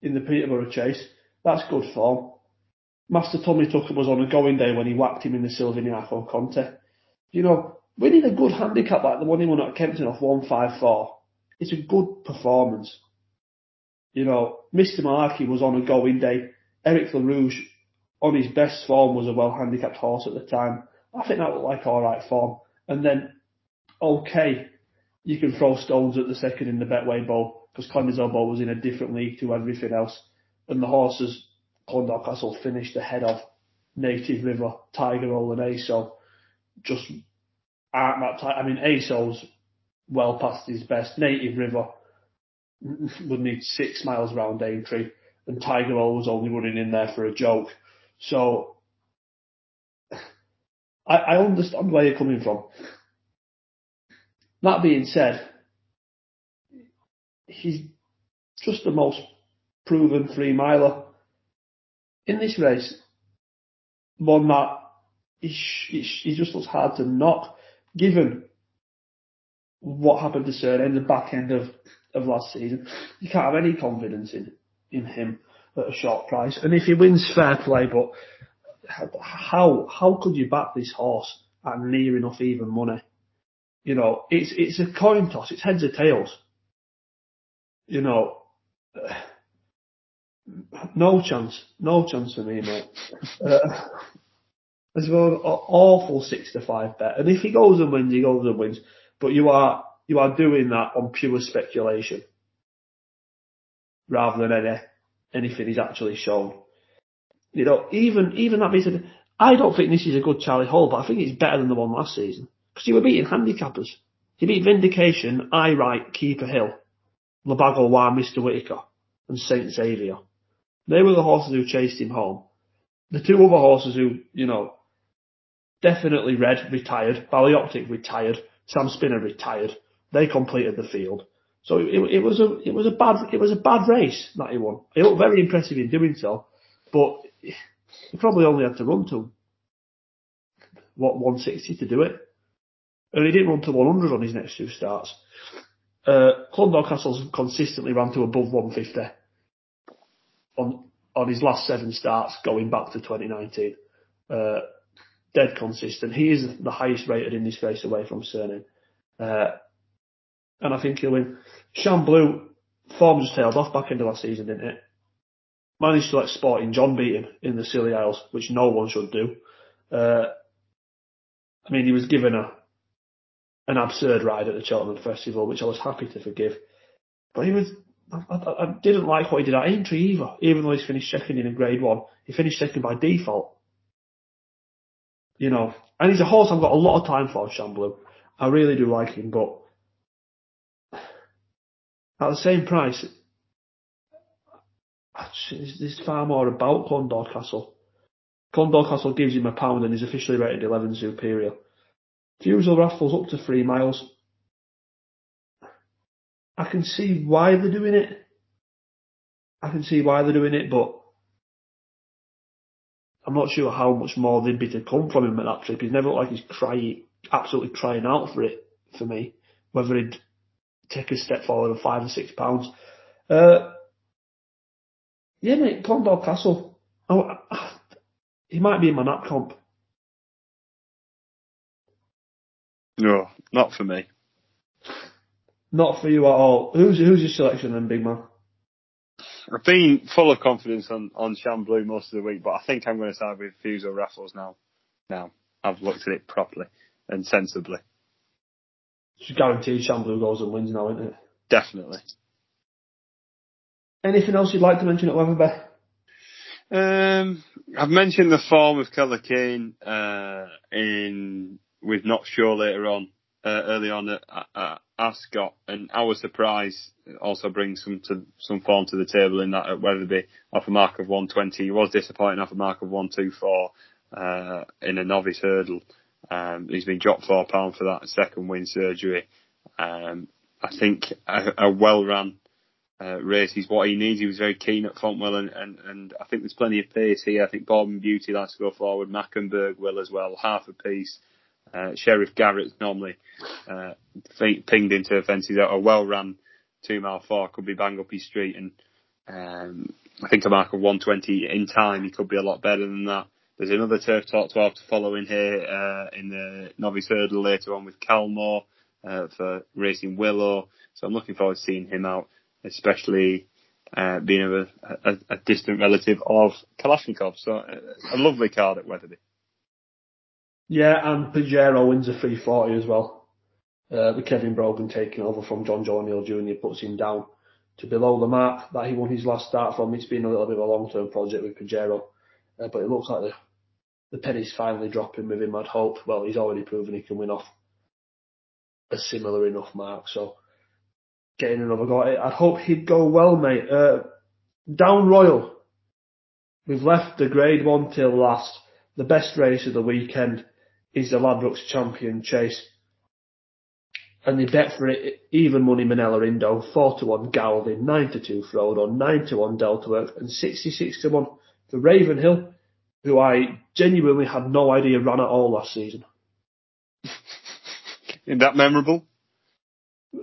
[SPEAKER 1] in the Peterborough Chase. That's good form. Master Tommy Tucker was on a going day when he whacked him in the Silviniaco Conte. You know, winning a good handicap like the one he won at Kempton off 154, it's a good performance. You know, Mr. Malarkey was on a going day. Eric LaRouge, on his best form, was a well handicapped horse at the time. I think that looked like alright form. And then, okay, you can throw stones at the second in the Betway Bowl because Clan des Obeaux was in a different league to everything else. And the horses Clondaw Castle finished ahead of Native River, Tiger Roll and ASO. Just aren't that tight. I mean, ASO's well past his best. Native River would need six miles round Aintree and Tiger Roll was only running in there for a joke. So I, I understand where you're coming from. That being said, he's just the most proven three miler in this race, that he, he, he just looks hard to knock, given what happened to in the back end of, of last season. You can't have any confidence in in him at a short price. And if he wins, fair play. But how how could you back this horse at near enough even money? You know, it's it's a coin toss. It's heads or tails. You know, no chance, no chance for me, mate. uh, it's an awful six to five bet. And if he goes and wins, he goes and wins. But you are you are doing that on pure speculation rather than any anything he's actually shown. You know, even even that being said, I don't think this is a good Charlie Hall, but I think it's better than the one last season because you were beating handicappers. He beat Vinndication, Aye Right, Keeper Hill, Le Baglois, Mr. Whitaker, and Saint Xavier. They were the horses who chased him home. The two other horses who, you know, Definitly Red retired, Ballyoptic retired, Sam Spinner retired. They completed the field. So it, it, was a it was a bad it was a bad race that he won. He looked very impressive in doing so, but he probably only had to run to what 160 to do it, and he didn't run to 100 on his next two starts. Uh, Clondaw Castle's consistently ran to above 150 on on his last seven starts going back to 2019. Uh, dead consistent. He is the highest rated in this race away from Cyrname. Uh, and I think he'll win. Shan Blue, form just tailed off back into last season, didn't it? Managed to let Sporting John beat him in the Scilly Isles, which no one should do. Uh, I mean, he was given a an absurd ride at the Cheltenham Festival, which I was happy to forgive. But he was, I, I, I didn't like what he did at Aintree either, even though he's finished second in a Grade 1. He finished second by default. You know, and he's a horse I've got a lot of time for, Shan Blue. I really do like him, but at the same price, there's far more about Clondaw Castle. Clondaw Castle gives him a pound and he's officially rated 11 superior. Fusil Raffles up to three miles. I can see why they're doing it. I can see why they're doing it, but I'm not sure how much more there'd be to come from him at that trip. He's never looked like he's crying, absolutely crying out for it for me. Whether he'd take a step forward of five or six pounds. Uh, yeah, mate, Clondaw Castle. Oh, he might be in my nap comp.
[SPEAKER 2] No, not for me.
[SPEAKER 1] Not for you at all. Who's who's your selection then, big man?
[SPEAKER 2] I've been full of confidence on on Shan Blue most of the week, but I think I'm going to side with Fusil Raffles now. Now I've looked at it properly and sensibly.
[SPEAKER 1] It's guaranteed Shan Blue goes and wins now, isn't it?
[SPEAKER 2] Definitely.
[SPEAKER 1] Anything else you'd like to mention at Wetherby?
[SPEAKER 2] Um, I've mentioned the form of Keller Kane uh, in with Not Sure later on, uh, early on at, at, Ascot, and our surprise also brings some to, some form to the table in that at Wetherby off a mark of 120. He was disappointing off a mark of 124 uh, in a novice hurdle. Um, he's been dropped four pound for that second win surgery. Um, I think a, a well run uh, race is what he needs. He was very keen at Fontwell, and, and, and I think there's plenty of pace here. I think Bourbon Beauty likes to go forward. Mackenberg will as well, half a piece. Uh, Sheriff Garrett's normally uh, pinged into fences a well run two mile four could be bang up his street, and um, I think a mark of 120 in time he could be a lot better than that. There's another Turf Talk 12 to follow in here uh, in the novice hurdle later on with Calmore uh, for racing Willow. So I'm looking forward to seeing him out, especially uh, being a, a, a, distant relative of Kalashnikov. So uh, a lovely card at Wetherby.
[SPEAKER 1] Yeah, and Pajero wins a 340 as well. Uh, with Kevin Brogan taking over from John Joe Jr. puts him down to below the mark that he won his last start from. It's been a little bit of a long-term project with Pajero, uh, but it looks like the the penny's finally dropping with him, I'd hope. Well, he's already proven he can win off a similar enough mark, so getting another go. I'd hope he'd go well, mate. Uh, down Royal. We've left the grade one till last. The best race of the weekend is the Ladbrokes Champion Chase. And they bet for it even money Minella Indo, 4 to 1 Galvin, 9 to 2 Frodon, 9 to 1 Delta Work, and 66 to 1 for Ravenhill, who I genuinely had no idea ran at all last season.
[SPEAKER 2] Isn't that memorable?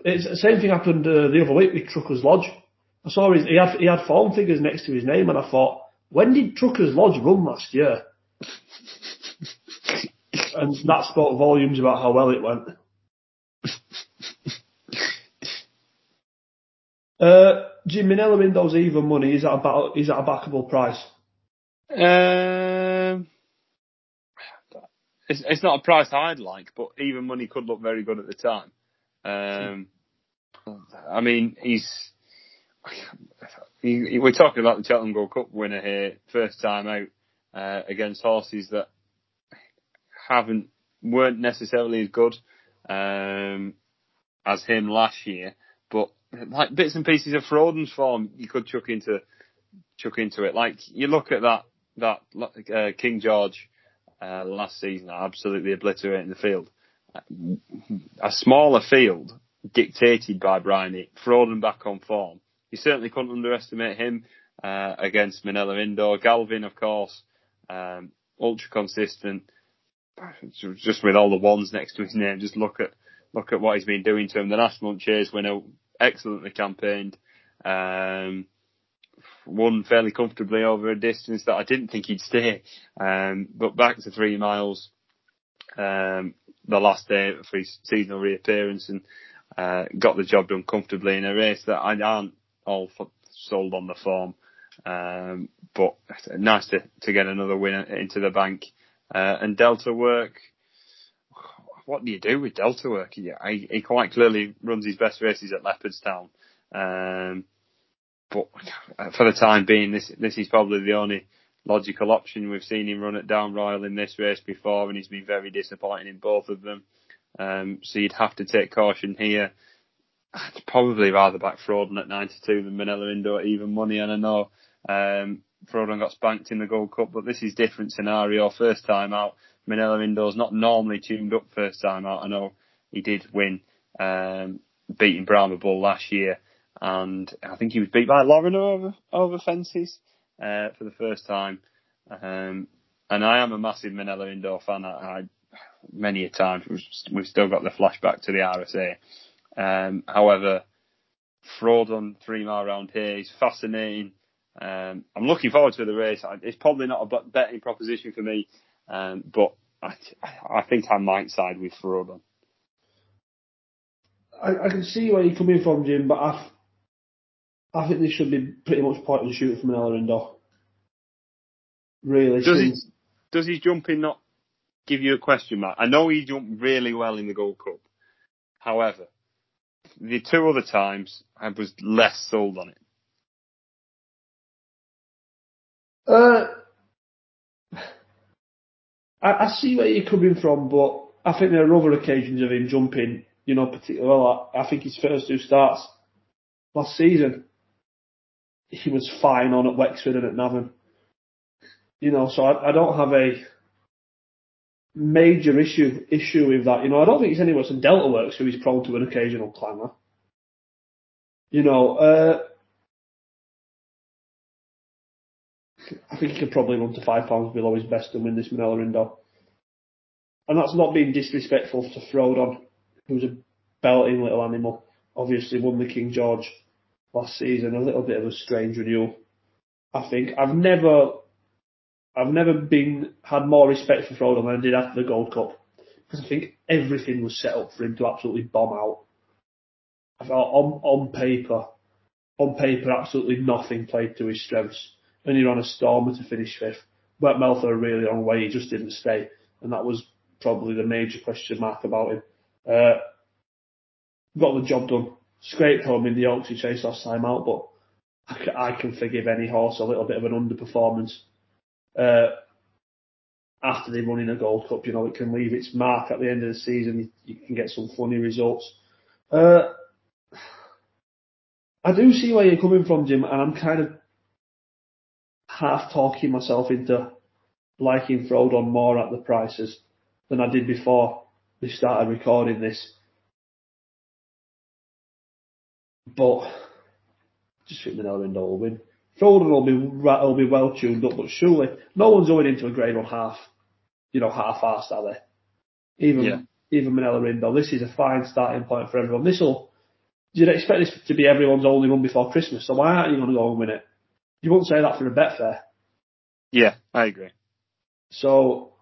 [SPEAKER 1] It's the same thing happened uh, the other week with Truckers Lodge. I saw his, he had he had form figures next to his name, and I thought, when did Truckers Lodge run last year? And that spoke volumes about how well it went. Uh, Jim Minella Indo's even money is that about is that a backable price?
[SPEAKER 2] Um, it's, it's not a price I'd like, but even money could look very good at the time. Um, I mean, he's. He, he, we're talking about the Cheltenham Gold Cup winner here, first time out uh, against horses that haven't weren't necessarily as good um, as him last year, but like bits and pieces of Frodon's form you could chuck into chuck into it. Like you look at that that uh, King George uh, last season, absolutely obliterating the field. A smaller field dictated by Bryony, Frodon back on form. You certainly couldn't underestimate him uh, against Minella Indo. Galvin, of course, um, ultra consistent. Just with all the ones next to his name, just look at look at what he's been doing to him. The National Chase winner, excellently campaigned. Um, won fairly comfortably over a distance that I didn't think he'd stay. Um, but back to three miles, um, the last day for his seasonal reappearance and uh, got the job done comfortably in a race that I aren't all sold on the form. Um, but nice to, to get another win into the bank. Uh, and Delta work, what do you do with Delta work? He, he quite clearly runs his best races at Leopardstown. Um, but for the time being, this this is probably the only logical option. We've seen him run at Down Royal in this race before, and he's been very disappointing in both of them. Um, so you'd have to take caution here. I'd probably rather back Frodon at 92 than Minella Indo at even money, and I know um, Frodon got spanked in the Gold Cup, but this is different scenario. First time out, Minella Indo's not normally tuned up first time out. I know he did win, um, beating Brahma Bull last year, and I think he was beat by Lauren over over fences uh, for the first time. Um, and I am a massive Minella Indo fan. I, I many a time we've, still got the flashback to the RSA. Um, however, Frodon three mile round here is fascinating. Um, I'm looking forward to the race. It's probably not a betting proposition for me, um, but I, I, think I might side with Frodon.
[SPEAKER 1] I, I, can see where you're coming from, Jim, but I, I think this should be pretty much point and shoot from an Indo. Really.
[SPEAKER 2] Does his, does his jumping not give you a question mark? I know he jumped really well in the Gold Cup. However, the two other times I was less sold on it.
[SPEAKER 1] Uh, I, I, see where you're coming from, but I think there are other occasions of him jumping. You know, particularly well. I, I think his first two starts last season, he was fine on at Wexford and at Navan. You know, so I, I don't have a major issue issue with that. You know, I don't think it's any worse than Delta Works, who is prone to an occasional clamour. You know, uh, I think he could probably run to five pounds below his best and win this Minella Indo. And that's not being disrespectful to Frodon, who's a belting little animal. Obviously won the King George last season, a little bit of a strange renewal. I think I've never, I've never been had more respect for Frodon than I did after the Gold Cup because I think everything was set up for him to absolutely bomb out. I thought on on paper, on paper, absolutely nothing played to his strengths and he ran a stormer to finish fifth. Went Melther a really long way, he just didn't stay, and that was probably the major question mark about him. Uh, got the job done. Scraped home in the Oaksey chase last time out, but I, can forgive any horse a little bit of an underperformance. Uh, after they run in a Gold Cup, you know, it can leave its mark at the end of the season. You, you can get some funny results. Uh, I do see where you're coming from, Jim, and I'm kind of half talking myself into liking Frodon more at the prices than I did before we started recording this. But just think the Indo will win. Frodon will be will be well tuned up, but surely no one's going into a grade one half, you know, half-assed, are they? Even
[SPEAKER 2] Yeah.
[SPEAKER 1] even Minella Indo. This is a fine starting point for everyone. This will. You'd expect this to be everyone's only one before Christmas, so why aren't you going to go and win it? You won't say that for a Betfair.
[SPEAKER 2] Yeah, I agree.
[SPEAKER 1] So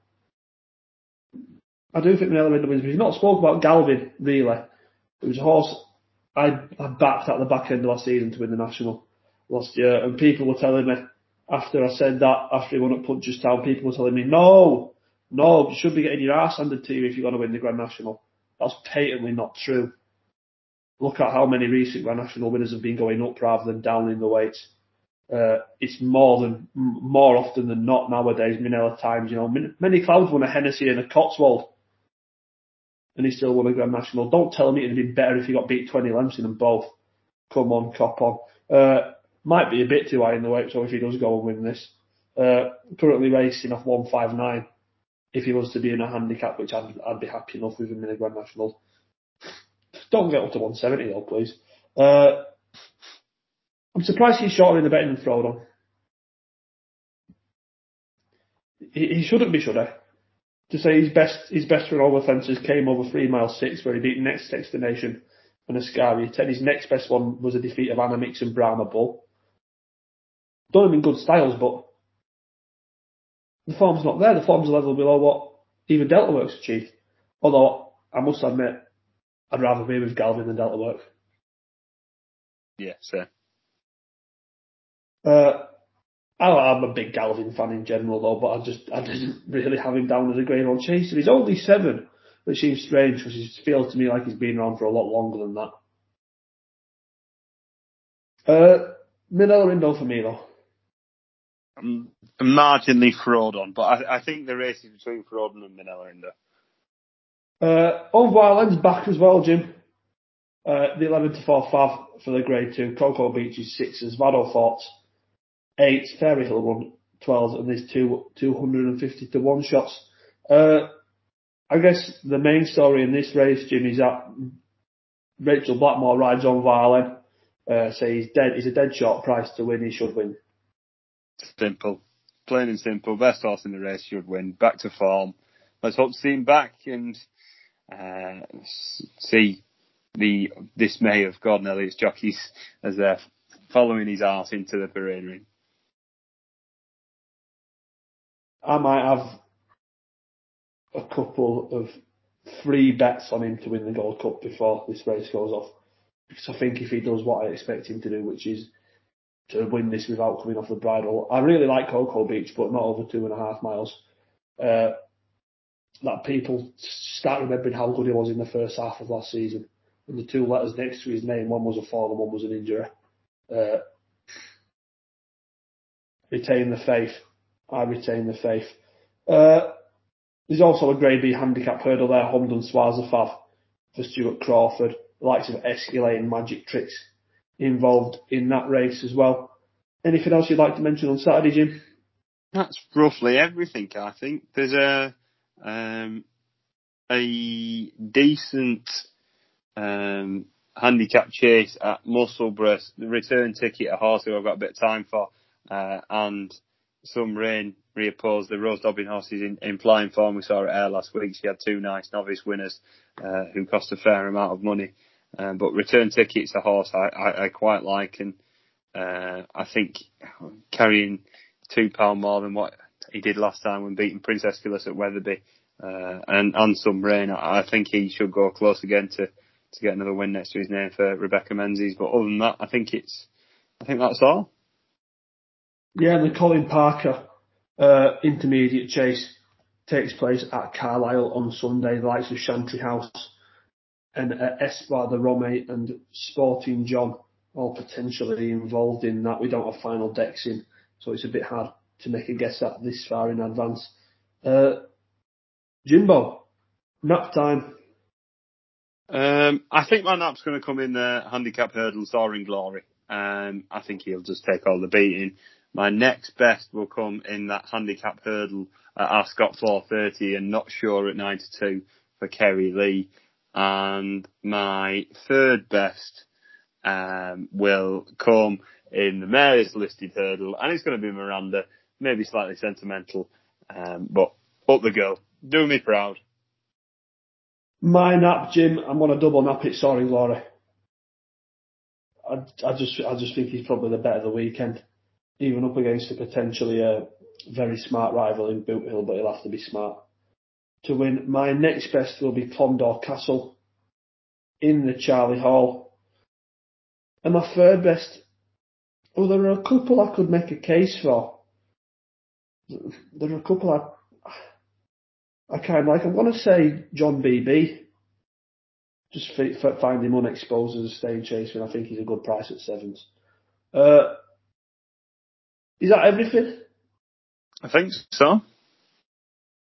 [SPEAKER 1] I do think Minella Indo wins. But he's not spoken about Galvin really. It was a horse I, I backed at the back end of last season to win the national last year, and people were telling me after I said that after he won at Punchestown, people were telling me, no, no, you should be getting your ass handed to you if you're going to win the Grand National. That's patently not true. Look at how many recent Grand National winners have been going up rather than down in the weights. Uh, it's more often than not nowadays. Minella times, you know, many clouds won a Hennessy and a Cotswold, and he still won a Grand National. Don't tell me it'd be better if he got beat 20 lengths in them both. Come on, cop on. Uh, might be a bit too high in the weight, so if he does go and win this, uh, currently racing off 159. If he was to be in a handicap, which I'd, I'd be happy enough with him in a Grand National. Don't get up to 170 though, please. Uh, I'm surprised he's shorter in the betting than Frodon. He, he shouldn't be, should he? To say his best his best run over fences came over three miles six, where he beat Next Destination and Ascari. Ten. His next best one was a defeat of Anamix and Brahma Bull. Done him in good styles, but the form's not there. The form's a level below what even Delta Works achieved. Although I must admit, I'd rather be with Galvin than Delta Works.
[SPEAKER 2] Yeah, so
[SPEAKER 1] Uh, I- I'm a big Galvin fan in general though, but I just I didn't really have him down as a grade one chaser. He's only seven, which seems strange because he feels to me like he's been around for a lot longer than that. Uh, Minella Indo for me though.
[SPEAKER 2] I'm marginally Frodon, but I, I think the race is between Frodon and Minella Indo.
[SPEAKER 1] Uh, on Violence back as well, Jim. Uh, the 11 to 4 Fav for the grade 2. Cocoa Beach is 6s. Vado Forte 8. Fairy Hill run 12s. And there's two 250 to 1 shots. Uh, I guess the main story in this race, Jim, is that Rachel Blackmore rides Envoi Allen. Uh, so he's dead. He's a dead shot price to win. He should win.
[SPEAKER 2] Simple. Plain and simple. Best horse in the race should win. Back to form. Let's hope to see him back and uh, see the dismay of Gordon Elliott's jockeys as they're following his arse into the parade ring.
[SPEAKER 1] I might have a couple of free bets on him to win the Gold Cup before this race goes off. Because I think if he does what I expect him to do, which is to win this without coming off the bridle, I really like Cocoa Beach, but not over two and a half miles. Uh, that people start remembering how good he was in the first half of last season. And the two letters next to his name, one was a fall and one was an injury. Uh, retain the faith. I retain the faith. Uh, there's also a Grade B handicap hurdle there, Humdon Swazafav for Stuart Crawford. The likes of Escalade and Magic Tricks involved in that race as well. Anything else you'd like to mention on Saturday, Jim?
[SPEAKER 2] That's roughly everything, I think. There's a um, a decent um, handicap chase at Musselburgh, the return ticket, a horse who I've got a bit of time for, uh, and some rain reopposed the Rose Dobbin horses in, in flying form. We saw at Ayr last week. She had two nice novice winners uh, who cost a fair amount of money. Um, but return ticket's a horse I, I, I quite like, and uh, I think carrying two pound more than what he did last time when beating Prince Escalus at Wetherby, uh, and and some rain. I, I think he should go close again to to get another win next to his name for Rebecca Menzies. But other than that, I think it's I think that's all.
[SPEAKER 1] Yeah, and the Colin Parker uh, intermediate chase takes place at Carlisle on Sunday. The likes of Chantry House and uh, the Rome and Sporting John all potentially involved in that. We don't have final decks in, so it's a bit hard to make a guess at this far in advance. Uh, Jimbo, nap time.
[SPEAKER 2] Um, I think my nap's going to come in the handicap hurdle soaring glory. Um, I think he'll just take all the beating. My next best will come in that handicap hurdle at Ascot 430 and not sure at 92 for Kerry Lee. And my third best um, will come in the Mares listed hurdle, and it's going to be Miranda, maybe slightly sentimental, um, but up the go. Do me proud.
[SPEAKER 1] My nap, Jim. I'm on a double nap it. Sorry, Laura. I, I just, I just think he's probably the better of the weekend, even up against a potentially a very smart rival in Boot Hill, but he'll have to be smart to win. My next best will be Clondaw Castle in the Charlie Hall. And my third best, well, there are a couple I could make a case for. There are a couple I, I kind of like. I'm going to say John BB. Just find him unexposed as a staying chaser. And I think he's a good price at sevens. Uh, is that everything?
[SPEAKER 2] I think so.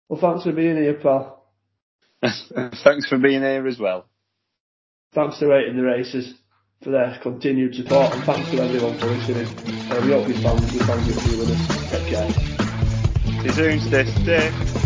[SPEAKER 1] Well, thanks for being here, pal.
[SPEAKER 2] thanks for being here as well.
[SPEAKER 1] Thanks to Rating the Races for their continued support, and thanks to everyone for listening. Uh, we hope you found, you found it with us. Take care.
[SPEAKER 2] See you soon, stay, stay.